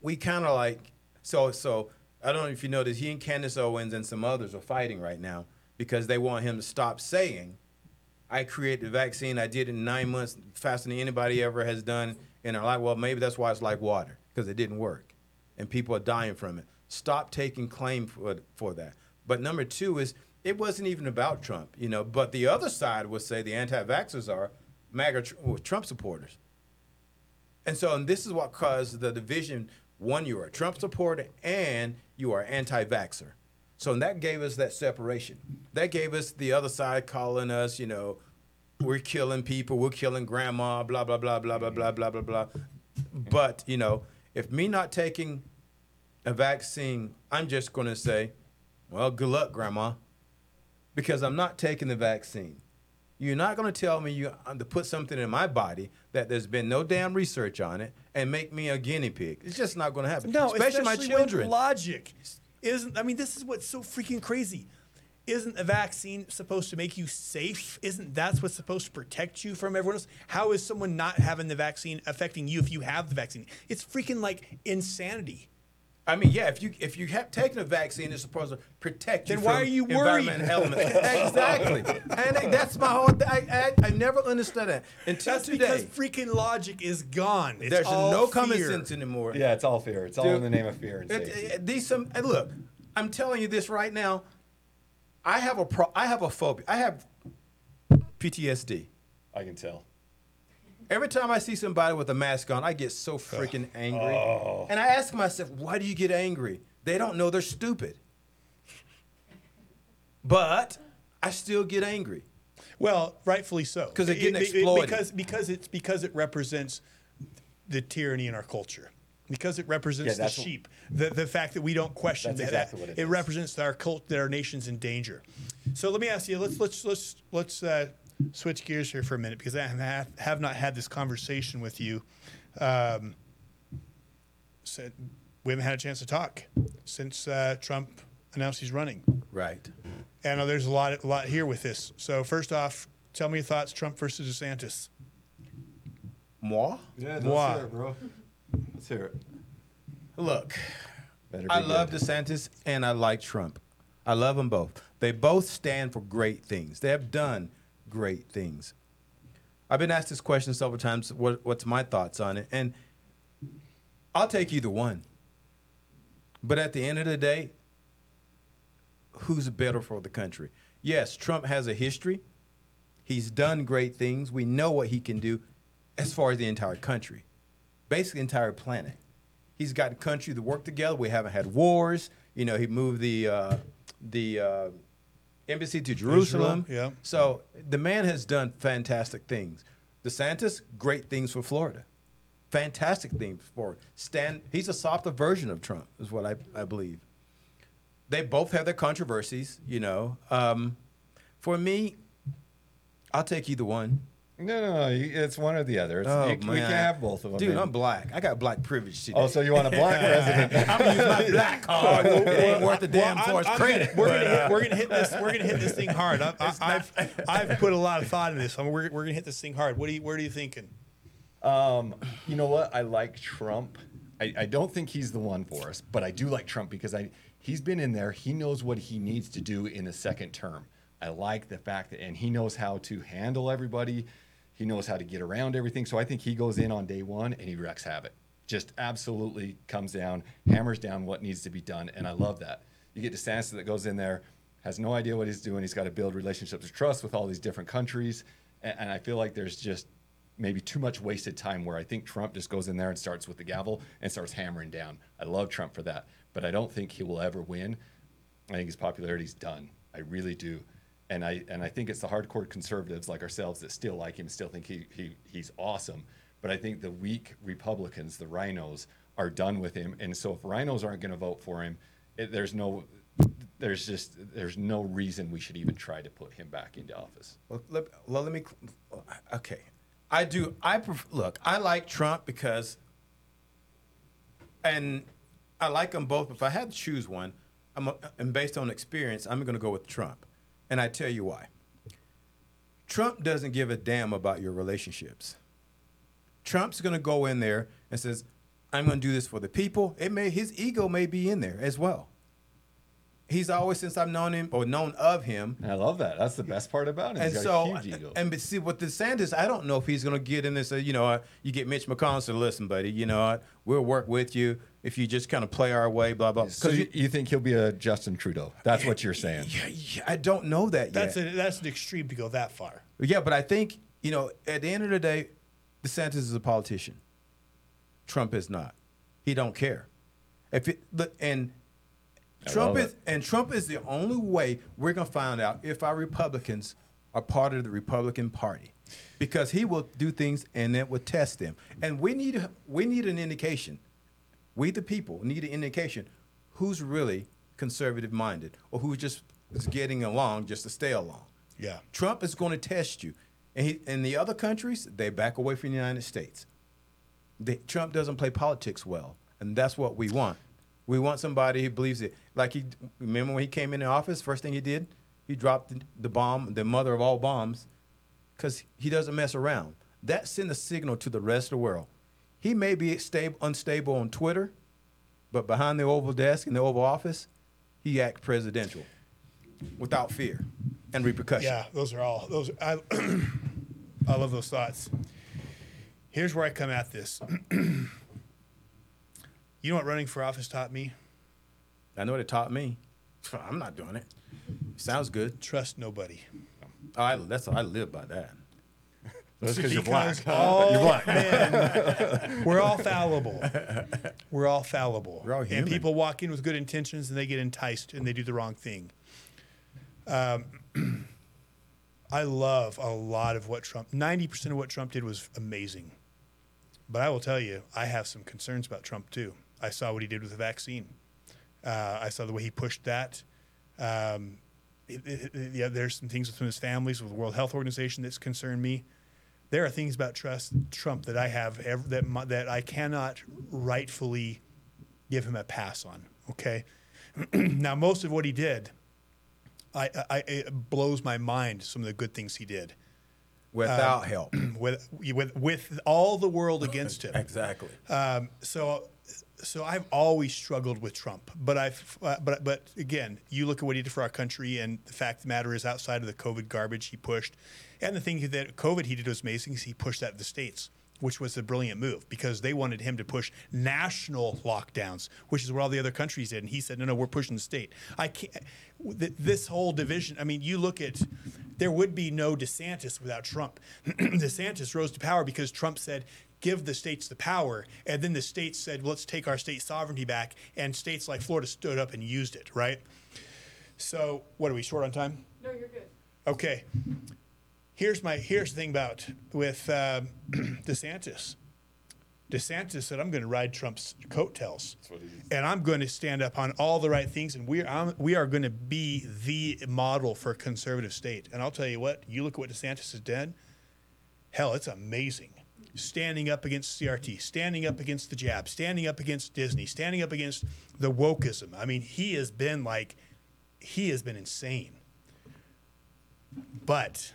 we kind of like so so I don't know if you noticed he and Candace Owens and some others are fighting right now because they want him to stop saying I created the vaccine I did it in nine months faster than anybody ever has done in their life. Well maybe that's why it's like water because it didn't work and people are dying from it. Stop taking claim for for that. But number two is it wasn't even about Trump you know but the other side would say the anti-vaxxers are MAGA tr- Trump supporters and so, and this is what caused the division. One, you are a Trump supporter and you are anti-vaxxer. So and that gave us that separation. That gave us the other side calling us, you know, we're killing people, we're killing grandma, blah, blah, blah, blah, blah, blah, blah, blah, blah. But, you know, if me not taking a vaccine, I'm just going to say, well, good luck, grandma, because I'm not taking the vaccine. You're not going to tell me you uh, to put something in my body that there's been no damn research on it and make me a guinea pig. It's just not going to happen. No, especially, my when children. logic isn't. I mean, this is what's so freaking crazy. Isn't a vaccine supposed to make you safe? Isn't that what's supposed to protect you from everyone else? How is someone not having the vaccine affecting you if you have the vaccine? It's freaking like insanity. I mean, yeah, if you if you have taken a vaccine, it's supposed to protect you Then from why are you environmental worried? elements. exactly, and that's my whole. I, I I never understood that until That's today. because freaking logic is gone. It's There's all no common sense anymore. Yeah, it's all fear. It's all in the name of fear and It- safety. it- these some and look, I'm telling you this right now. I have a pro. I have a phobia. I have PTSD. I can tell. Every time I see somebody with a mask on, I get so freaking angry. Oh. And I ask myself, why do you get angry? They don't know they're stupid. But I still get angry. Well, rightfully so. 'Cause they're getting It- it- exploited. because because it's because it represents the tyranny in our culture. Because it represents Yeah, the that's what- sheep, the the fact that we don't question That's that. exactly what it it is. represents that our cult, that our nation's in danger. So let me ask you. Let's let's let's let's uh, switch gears here for a minute because I have, have not had this conversation with you. Um, so we haven't had a chance to talk since uh, Trump announced he's running. Right. And I know there's a lot, a lot here with this. So first off, tell me your thoughts: Trump versus DeSantis. Moi? Yeah, let's Moi. hear it, bro. Let's hear it. Look, Better be I love good. DeSantis and I like Trump. I love them both. They both stand for great things. They have done great things. I've been asked this question several times. What, what's my thoughts on it? And I'll take either one. But at the end of the day, who's better for the country? Yes, Trump has a history. He's done great things. We know what he can do as far as the entire country, basically entire planet. He's got the country to work together. We haven't had wars. You know, he moved the uh, the uh, embassy to Jerusalem. yeah. So the man has done fantastic things. DeSantis, great things for Florida. Fantastic things for Stan. He's a softer version of Trump, is what I, I believe. They both have their controversies, you know. Um, for me, I'll take either one. No, no, no. you- It's one or the other. It's, Oh, you- we man. can have both of them. Dude, man. I'm black. I got black privilege today. Oh, so you want a black president? I'm gonna use my black card. it ain't worth a damn Well, I'm- force I'm. Gonna, we're, gonna hit, uh, we're gonna hit this. We're gonna hit this thing hard. I, I, I've I've put a lot of thought in this. I mean, we're, we're gonna hit this thing hard. What do you What are you thinking? Um, you know what? I like Trump. I, I don't think he's the one for us, but I do like Trump because I he's been in there. He knows what he needs to do in the second term. I like the fact that, and he knows how to handle everybody. He knows how to get around everything. So I think he goes in on day one and he wrecks havoc. Just absolutely comes down, hammers down what needs to be done, and I love that. You get DeSantis that goes in there, has no idea what he's doing. He's got to build relationships of trust with all these different countries, and, and I feel like there's just maybe too much wasted time where I think Trump just goes in there and starts with the gavel and starts hammering down. I love Trump for that, but I don't think he will ever win. I think his popularity's done. I really do. And I and I think it's the hardcore conservatives like ourselves that still like him, still think he, he he's awesome. But I think the weak Republicans, the rhinos, are done with him. And so if rhinos aren't going to vote for him, it, there's no there's just there's no reason we should even try to put him back into office. Well, let, well, let me. Uh, okay, I do. I pref- look. I like Trump because, and I like them both. If I had to choose one, I'm a, and based on experience, I'm going to go with Trump, and I tell you why. Trump doesn't give a damn about your relationships. Trump's going to go in there and says, "I'm going to do this for the people." It may his ego may be in there as well. He's always since I've known him or known of him. I love that. That's the best part about him. And so, got a huge ego. and but see, with DeSantis, I don't know if he's going to get in this. Uh, you know, uh, you get Mitch McConnell say, "Listen, buddy, you know, what? we'll work with you if you just kind of play our way." Blah blah. So you, you think he'll be a Justin Trudeau? That's what you're saying. yeah, yeah, I don't know that That's yet. a, that's an extreme to go that far. Yeah, but I think you know, at the end of the day, DeSantis is a politician. Trump is not. He don't care. If it and I Trump is it. and Trump is the only way we're gonna find out if our Republicans are part of the Republican Party, because he will do things and it will test them. And we need we need an indication. We the people need an indication who's really conservative minded or who's just is getting along just to stay along. Yeah. Trump is going to test you. And he, in the other countries, they back away from the United States. They, Trump doesn't play politics well, and that's what we want. We want somebody who believes it. Like he, remember when he came into office, first thing he did, he dropped the, the bomb, the mother of all bombs, because he doesn't mess around. That sent a signal to the rest of the world. He may be stable, unstable on Twitter, but behind the Oval Desk in the Oval Office, he acts presidential without fear and repercussion. Yeah, those are all those. I I love those thoughts. Here's where I come at this. you know what running for office taught me? I know what it taught me. I'm not doing it. Sounds good. Trust nobody. Oh, I, that's I live by that. That's because you're black. All men, we're all fallible. We're all fallible. We're all And people walk in with good intentions and they get enticed and they do the wrong thing. Um, I love a lot of what Trump, 90% of what Trump did was amazing. But I will tell you, I have some concerns about Trump too. I saw what he did with the vaccine. Uh, I saw the way he pushed that. Um, it- it- it- yeah, there's some things within his families with the World Health Organization that's concerned me. There are things about trust Trump that I have ev- that my, that I cannot rightfully give him a pass on. Okay, now most of what he did, I, I it blows my mind. Some of the good things he did Without help. with with with all the world against him. exactly. Um, so, so I've always struggled with Trump, but I've, uh, but but again, you look at what he did for our country, and the fact of the matter is, outside of the COVID garbage he pushed, and the thing that COVID he did was amazing is he pushed that to the states, which was a brilliant move because they wanted him to push national lockdowns, which is what all the other countries did, and he said, no, no, we're pushing the state. I can't. th- This whole division. I mean, you look at. There would be no DeSantis without Trump. DeSantis rose to power because Trump said, give the states the power. And then the states said, let's take our state sovereignty back. And states like Florida stood up and used it, right? So, what are we short on time? No, you're good. Okay. Here's my here's the thing about with um, DeSantis. DeSantis said, "I'm going to ride Trump's coattails, what he- and I'm going to stand up on all the right things, and we are we are going to be the model for a conservative state." And I'll tell you what, you look at what DeSantis has done. Hell, it's amazing. Standing up against CRT, standing up against the jab, standing up against Disney, standing up against the wokeism. I mean, he has been like, he has been insane. But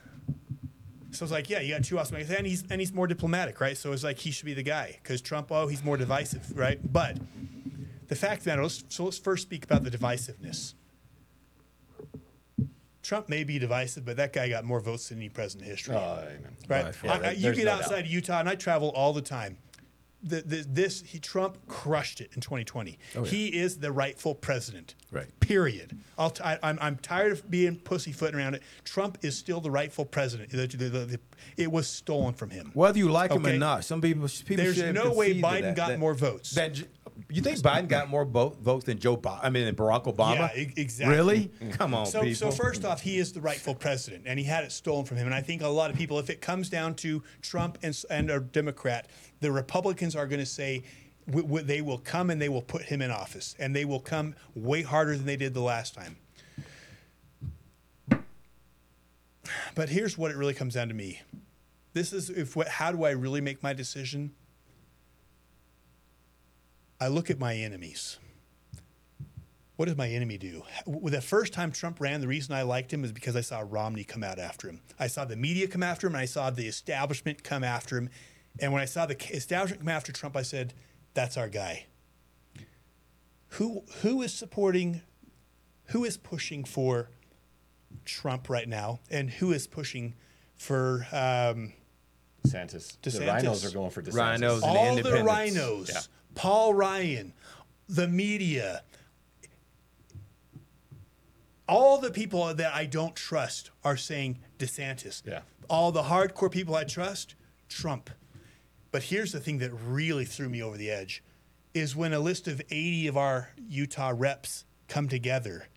so it's like, yeah, you got two awesome guys, and he's and he's more diplomatic, right? So it's like he should be the guy because Trump, oh, he's more divisive, right? But the fact let's, so let's first speak about the divisiveness. Trump may be divisive, but that guy got more votes than any president in history. Oh, amen. right? by far. I- I- you get no outside doubt. of Utah, and I travel all the time. The, the, this he Trump crushed it in 2020. He is the rightful president. Right. Period. I'll t- I, am I'm tired of being pussyfooting around it. Trump is still the rightful president. The- the- it was stolen from him. Whether you like him or not, some people people There's no way Biden that, got that- more votes. That, you think Biden got more vote, votes than Joe Biden? I mean, than Barack Obama? Yeah, exactly. Really? Come on, So, people. so first off, he is the rightful president, and he had it stolen from him. And I think a lot of people, if it comes down to Trump and, and a Democrat, the Republicans are going to say w- w- they will come and they will put him in office, and they will come way harder than they did the last time. But here's what it really comes down to me. This is if what, how do I really make my decision? I look at my enemies what does my enemy do? The first time Trump ran, the reason I liked him is because I saw Romney come out after him. I saw the media come after him, and I saw the establishment come after him. And when I saw the establishment come after Trump, I said, "That's our guy." Who who is supporting? Who is pushing for Trump right now, and who is pushing for um, DeSantis. The rhinos are going for DeSantis. Rhinos. And all the independents. rhinos? Yeah. Paul Ryan, the media, all the people that I don't trust are saying DeSantis. Yeah. All the hardcore people I trust, Trump. But here's the thing that really threw me over the edge is when a list of 80 of our Utah reps come together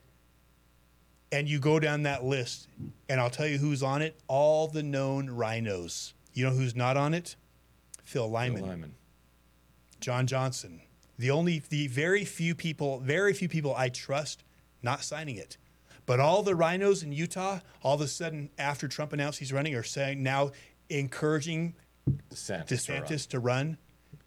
and you go down that list and I'll tell you who's on it, all the known rhinos. You know who's not on it? Phil Lyman. Bill Lyman. John Johnson. The only, the very few people, very few people I trust not signing it. But all the rhinos in Utah, all of a sudden, after Trump announced he's running, are saying now encouraging DeSantis. DeSantis to run.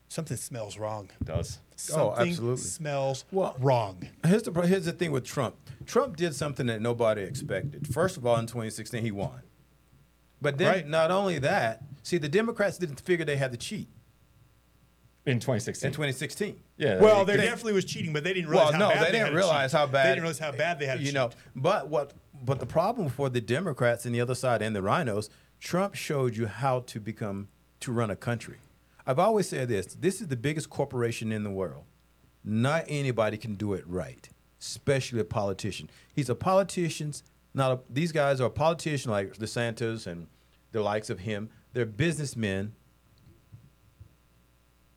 Something smells wrong. It does. Something Oh, absolutely. smells Well- wrong. Here's the here's the thing with Trump. Trump did something that nobody expected. First of all, in 2016, he won. But then, Right. not only that, see, the Democrats didn't figure they had to cheat. in 2016. in 2016. yeah. Well, there definitely was cheating, but they didn't realize Well, how no, bad they didn't had to realize cheat. how bad They didn't realize how bad they had to You cheat. know, but what? But the problem for the Democrats and the other side and the rhinos, Trump showed you how to become to run a country. I've always said this: this is the biggest corporation in the world. Not anybody can do it right, especially a politician. He's a politician. Not a, these guys are politicians like DeSantis and the likes of him. They're businessmen,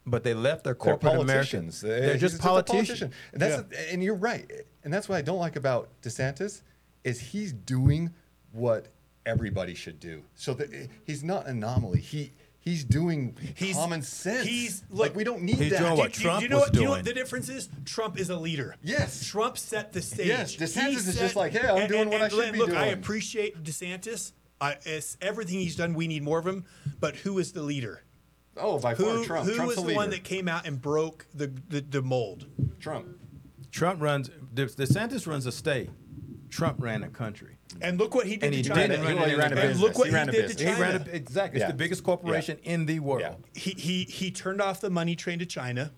but they left their They're corporate politicians. American. Uh, They're just a politicians. politician. And that's and you're right. And that's what I don't like about DeSantis is he's doing what everybody should do. So that he's not an anomaly. He he's doing He's common sense. He's like we don't need He's that. doing what Do you- do Trump you know was what, do you know what the difference is? Trump is a leader. Yes. Trump set the stage. Yes, He DeSantis is set- just like, "Hey, I'm doing what I should look, be look, I appreciate DeSantis. I, it's everything he's done. We need more of him. But who is the leader? oh, by far Who, Trump. who Trump's was the the one that came out and broke the, the, the mold? Trump. Trump runs. De- DeSantis runs a state. Trump ran a country. And look what he did And to he China. didn't run he ran a in the- and look what He he, ran a did to business. He China. ran a, exactly. It's the biggest corporation in the world. Yeah. he, he he turned off the money train to China.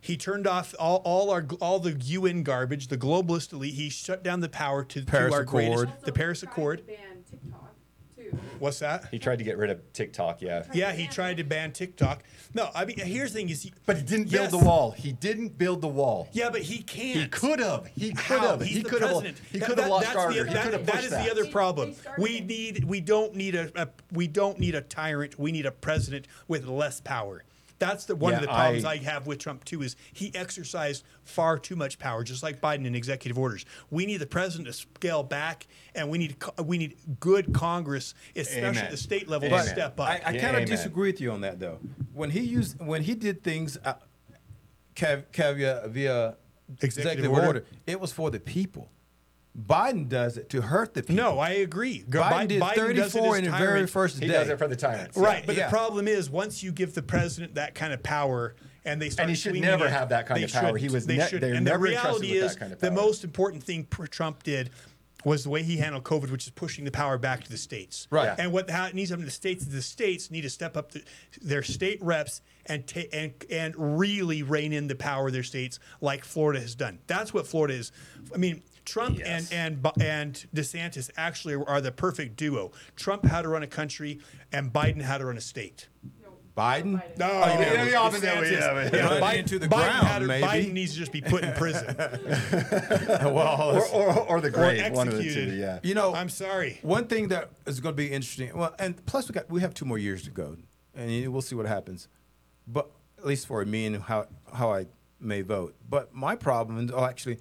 He turned off all, all our all the UN garbage, the globalist elite. He shut down the power to, Paris to our Accord. greatest, the Paris he tried Accord. to ban TikTok too. What's that? He tried to get rid of TikTok, yeah. Yeah, he tried to ban TikTok. No, I mean here's the thing: is he, But he didn't build Yes. the wall. He didn't build the wall. Yeah, but he can't. He could have. He could How? have. He's He the could have. president. He That- could have that- lost that's the- Carter. He that- could have that pushed is that. the other They- problem. they started We it. need we don't need a, a we don't need a tyrant. We need a president with less power. That's the one of the problems I, I- have with Trump too. Is he exercised far too much power, just like Biden in executive orders. We need the president to scale back, and we need we need good Congress, especially Amen. at the state level, Amen. to step up. I, I Yeah, kind of amen. disagree with you on that though. When he used when he did things uh, cav, caveat via Executive order. it was for the people. Biden does it to hurt the people. no, I agree. Go- Biden, did does it 34 in the very first He day. does it for the tyrants. Right, but Yeah. the problem is once you give the president that kind of power, and they start and he should never it, have that kind of power. He was They ne- shouldn't. they're and never the entrusted reality with that is kind of the most important thing Trump did was the way he handled COVID, which is pushing the power back to the states. Right. Yeah. And what how it needs to happen to the states is the states need to step up the, their state reps and ta- and and really rein in the power of their states, like Florida has done. That's what Florida is. I mean. Trump Yes. and and and DeSantis actually are the perfect duo. Trump how to run a country, and Biden how to run a state. Biden? Biden. No, Oh, you mean the opposite way, DeSantis- yeah, yeah, Biden, into the Biden ground, had maybe. Biden needs to just be put in prison well, Or, or, or the or grave, one of the two. executed. Yeah. you know, I'm sorry. One thing that is going to be interesting. Well, and plus we got we have two more years to go, and we'll see what happens. But at least for me and how how I may vote. But my problem, and oh, actually,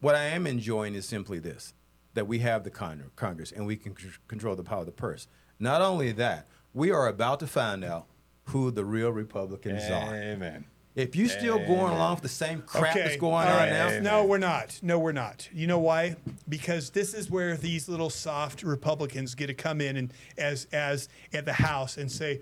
what I am enjoying is simply this: that we have the con- Congress and we can c- control the power of the purse. Not only that, we are about to find out who the real Republicans are. Amen. If you still going along with the same crap that's going all on right. right now, No, we're not. No, we're not. You know why? Because this is where these little soft Republicans get to come in and as as at the House and say,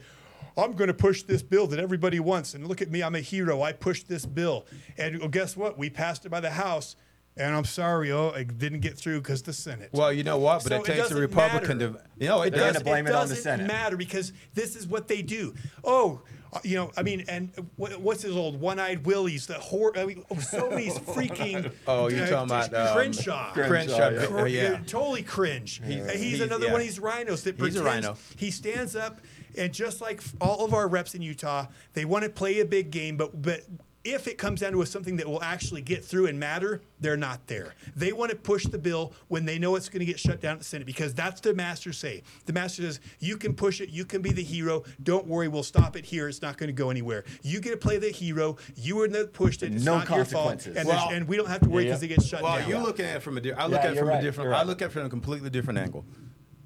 I'm going to push this bill that everybody wants. And look at me, I'm a hero. I pushed this bill. And well, guess what? We passed it by the House. And I'm sorry, oh, it didn't get through because the Senate. well, you know what? But So it takes a doesn't Republican matter. to, you know, it They're does. gonna blame it on the doesn't Senate. matter because this is what they do. Oh, uh, you know, I mean, and what, what's his old one-eyed Willies? The whore. I mean, oh, so many freaking. Oh, you're uh, talking about, um, Crenshaw. Crenshaw, yeah. Cr- yeah. totally cringe. He's, he's, he's- another yeah. one of these rhinos that He's a rhino. he stands up and just like all of our reps in Utah, they want to play a big game, but but if it comes down to something that will actually get through and matter, they're not there. They want to push the bill when they know it's going to get shut down at the Senate because that's the master say. The master says, you can push it, you can be the hero. Don't worry, we'll stop it here. It's not going to go anywhere. You get to play the hero. You were the that pushed it. It's No not your fault. And, Well- and we don't have to worry because yeah. it gets shut Well, down. you look at it from a di- I look Yeah, at it you're from a different you're I look at it from a completely different angle.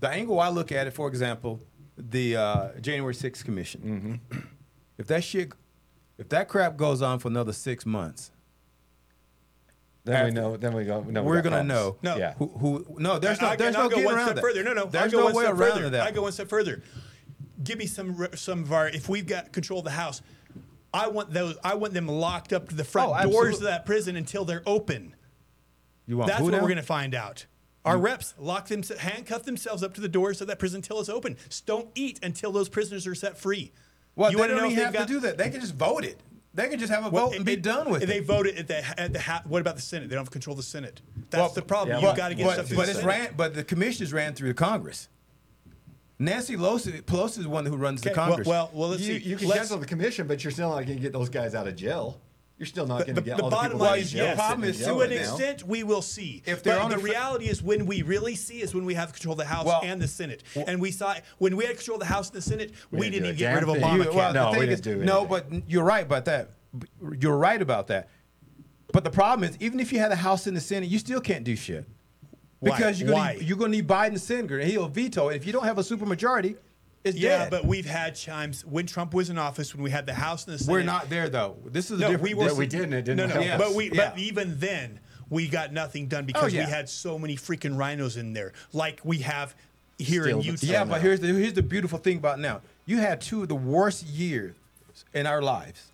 The angle I look at it, for example, the uh, January 6th commission. Mm-hmm. If that shit if that crap goes on for another 6 months, Then we know. Then we go. No, we we're got going to problems. know No. Yeah. who, who no there's no I- there's no I'll go getting around step that. further. No, no, There's I'll go no one way step around further. that. I go one step further. Give me some some of our. If we've got control of the house, I want those. I want them locked up to the front Oh, doors of that prison until they're open. you want That's who what now? we're going to find out. Our reps lock them, handcuff themselves up to the doors of that prison until it's open. Don't eat until those prisoners are set free. Well, you they don't know even they've got- to do that. They can just vote it. They can just have a Well, vote and be done with it. They voted at the, at the ha- what about the Senate? They don't have control of the Senate. That's Well, the problem. yeah, You've got to get but, stuff through but the it's Senate. ran, but the commissioners ran through the Congress. Nancy Pelosi, Pelosi is the one who runs the Okay, well, Congress. well, well, let's You, see. you can Let's- cancel the commission, but you're still not going to get those guys out of jail. You're still not going to get the all the bottom line out of is jail yes. sitting is to an now. extent, we will see. If they're but on the fr- reality is, when we really see is when we have control of the House Well- and the Senate. and we saw when we had control of the House and the Senate, we, didn't didn't even get rid of damn. Obamacare. You- well, No, we didn't is, do no, but you're right about that. You're right about that. But the problem is, even if you had a House and the Senate, you still can't do shit Why? because you're gonna Why? Need, you're going to need Biden's senator, and he'll veto it. If you don't have a supermajority, it's yeah, dead. but we've had times when Trump was in office when we had the House and the Senate. we're not there though. This is a No, different. we were. We did, and it didn't No, no. help us. But we. But even then, we got nothing done oh, because Oh, yeah. we had so many freaking RINOs in there, like we have here Still in Utah. Yeah, now. but here's the here's the beautiful thing about now. You had two of the worst years in our lives.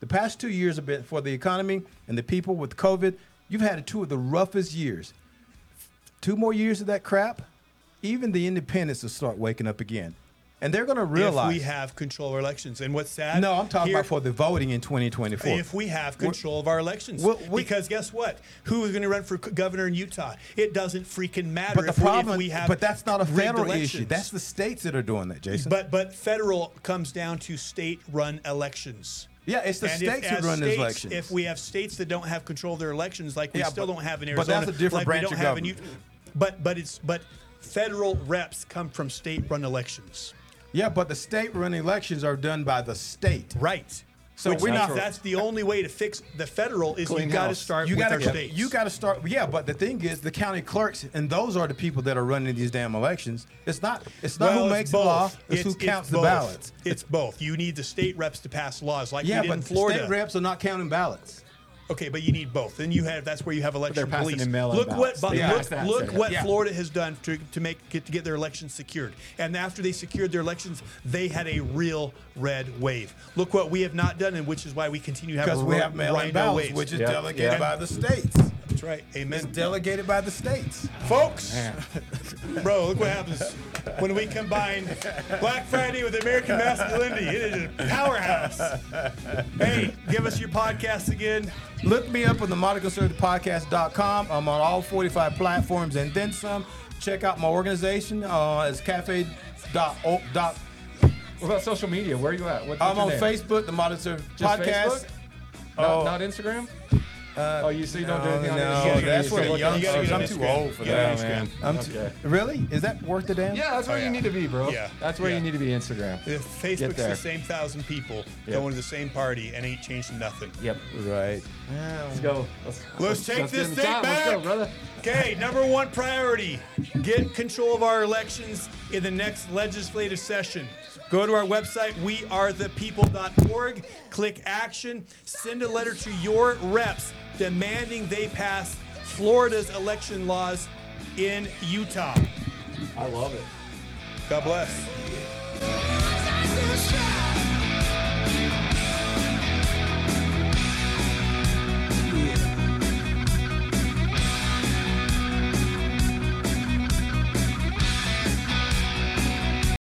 The past two years have been for the economy and the people with COVID. You've had two of the roughest years. Two more years of that crap, even the independents will start waking up again, and they're going to realize. if we have control of our elections. And what's sad? no, I'm talking here- about for the voting in 2024. If we have control of our elections, Well, we- because guess what? Who is going to run for governor in Utah? It doesn't freaking matter but the if, we, problem, if we have. but that's not a federal issue. That's the states that are doing that, Jason. But but federal comes down to state-run elections. yeah, it's the And states that as run states- elections. If we have states that don't have control of their elections, like we Yeah, still but- don't have in but Arizona, that's a different like branch we don't of have in government. Utah. But but it's but federal reps come from state-run elections, yeah, but the state run elections are done by the state. right? So Which we're means not- that's the only way to fix the federal is Clean you got to start you gotta our states. You got to start. Yeah, but the thing is, the county clerks and those are the people that are running these damn elections. It's not. It's not Well, who it's makes the law. It's, who counts the ballots. It's both. You need the state reps to pass laws, like yeah, we did but in Florida. state reps are not counting ballots. Okay, but you need both. Then you have that's where you have election they're police. in mail-in Look ballots. what They look, that, look so- what Yeah. Florida has done to, to make get to get their elections secured. And after they secured their elections, they had a real red wave. Look what we have not done, and which is why we continue to have Because a we have mail-in RINO ballots, waves. which is Yeah, delegated yeah. by the states. That's right. It's Amen. delegated by the states. Folks, bro, look what happens when we combine Black Friday with American masculinity. It is a powerhouse. Hey, give us your podcast again. Look me up on the modernconservativepodcast.com. I'm on all 45 platforms and then some. Check out my organization. Uh, it's cafe. Dot, o- dot, What about social media? Where are you at? What, I'm on name? Facebook, the Modern Conservative Just Podcast. Facebook? Not, Oh. not Instagram? Uh, oh, you so you don't do anything on no, Instagram? that's for the You young gotta get get on I'm too Instagram. old for You that. get man. I'm too, Okay. really? Is that worth the damn? Yeah, that's where Oh, you need to be, bro. Yeah. That's where Yeah. you need to be, Instagram. If Facebook's the same thousand people Yep. going to the same party and ain't changing nothing. Yep. Right. Let's go. Let's, Let's take let's this get in the thing time. back. Let's go, brother. Okay, number one priority get control of our elections in the next legislative session. Go to our website, wearethepeople.org, click action, send a letter to your reps demanding they pass Florida's election laws in Utah. I love it. God bless.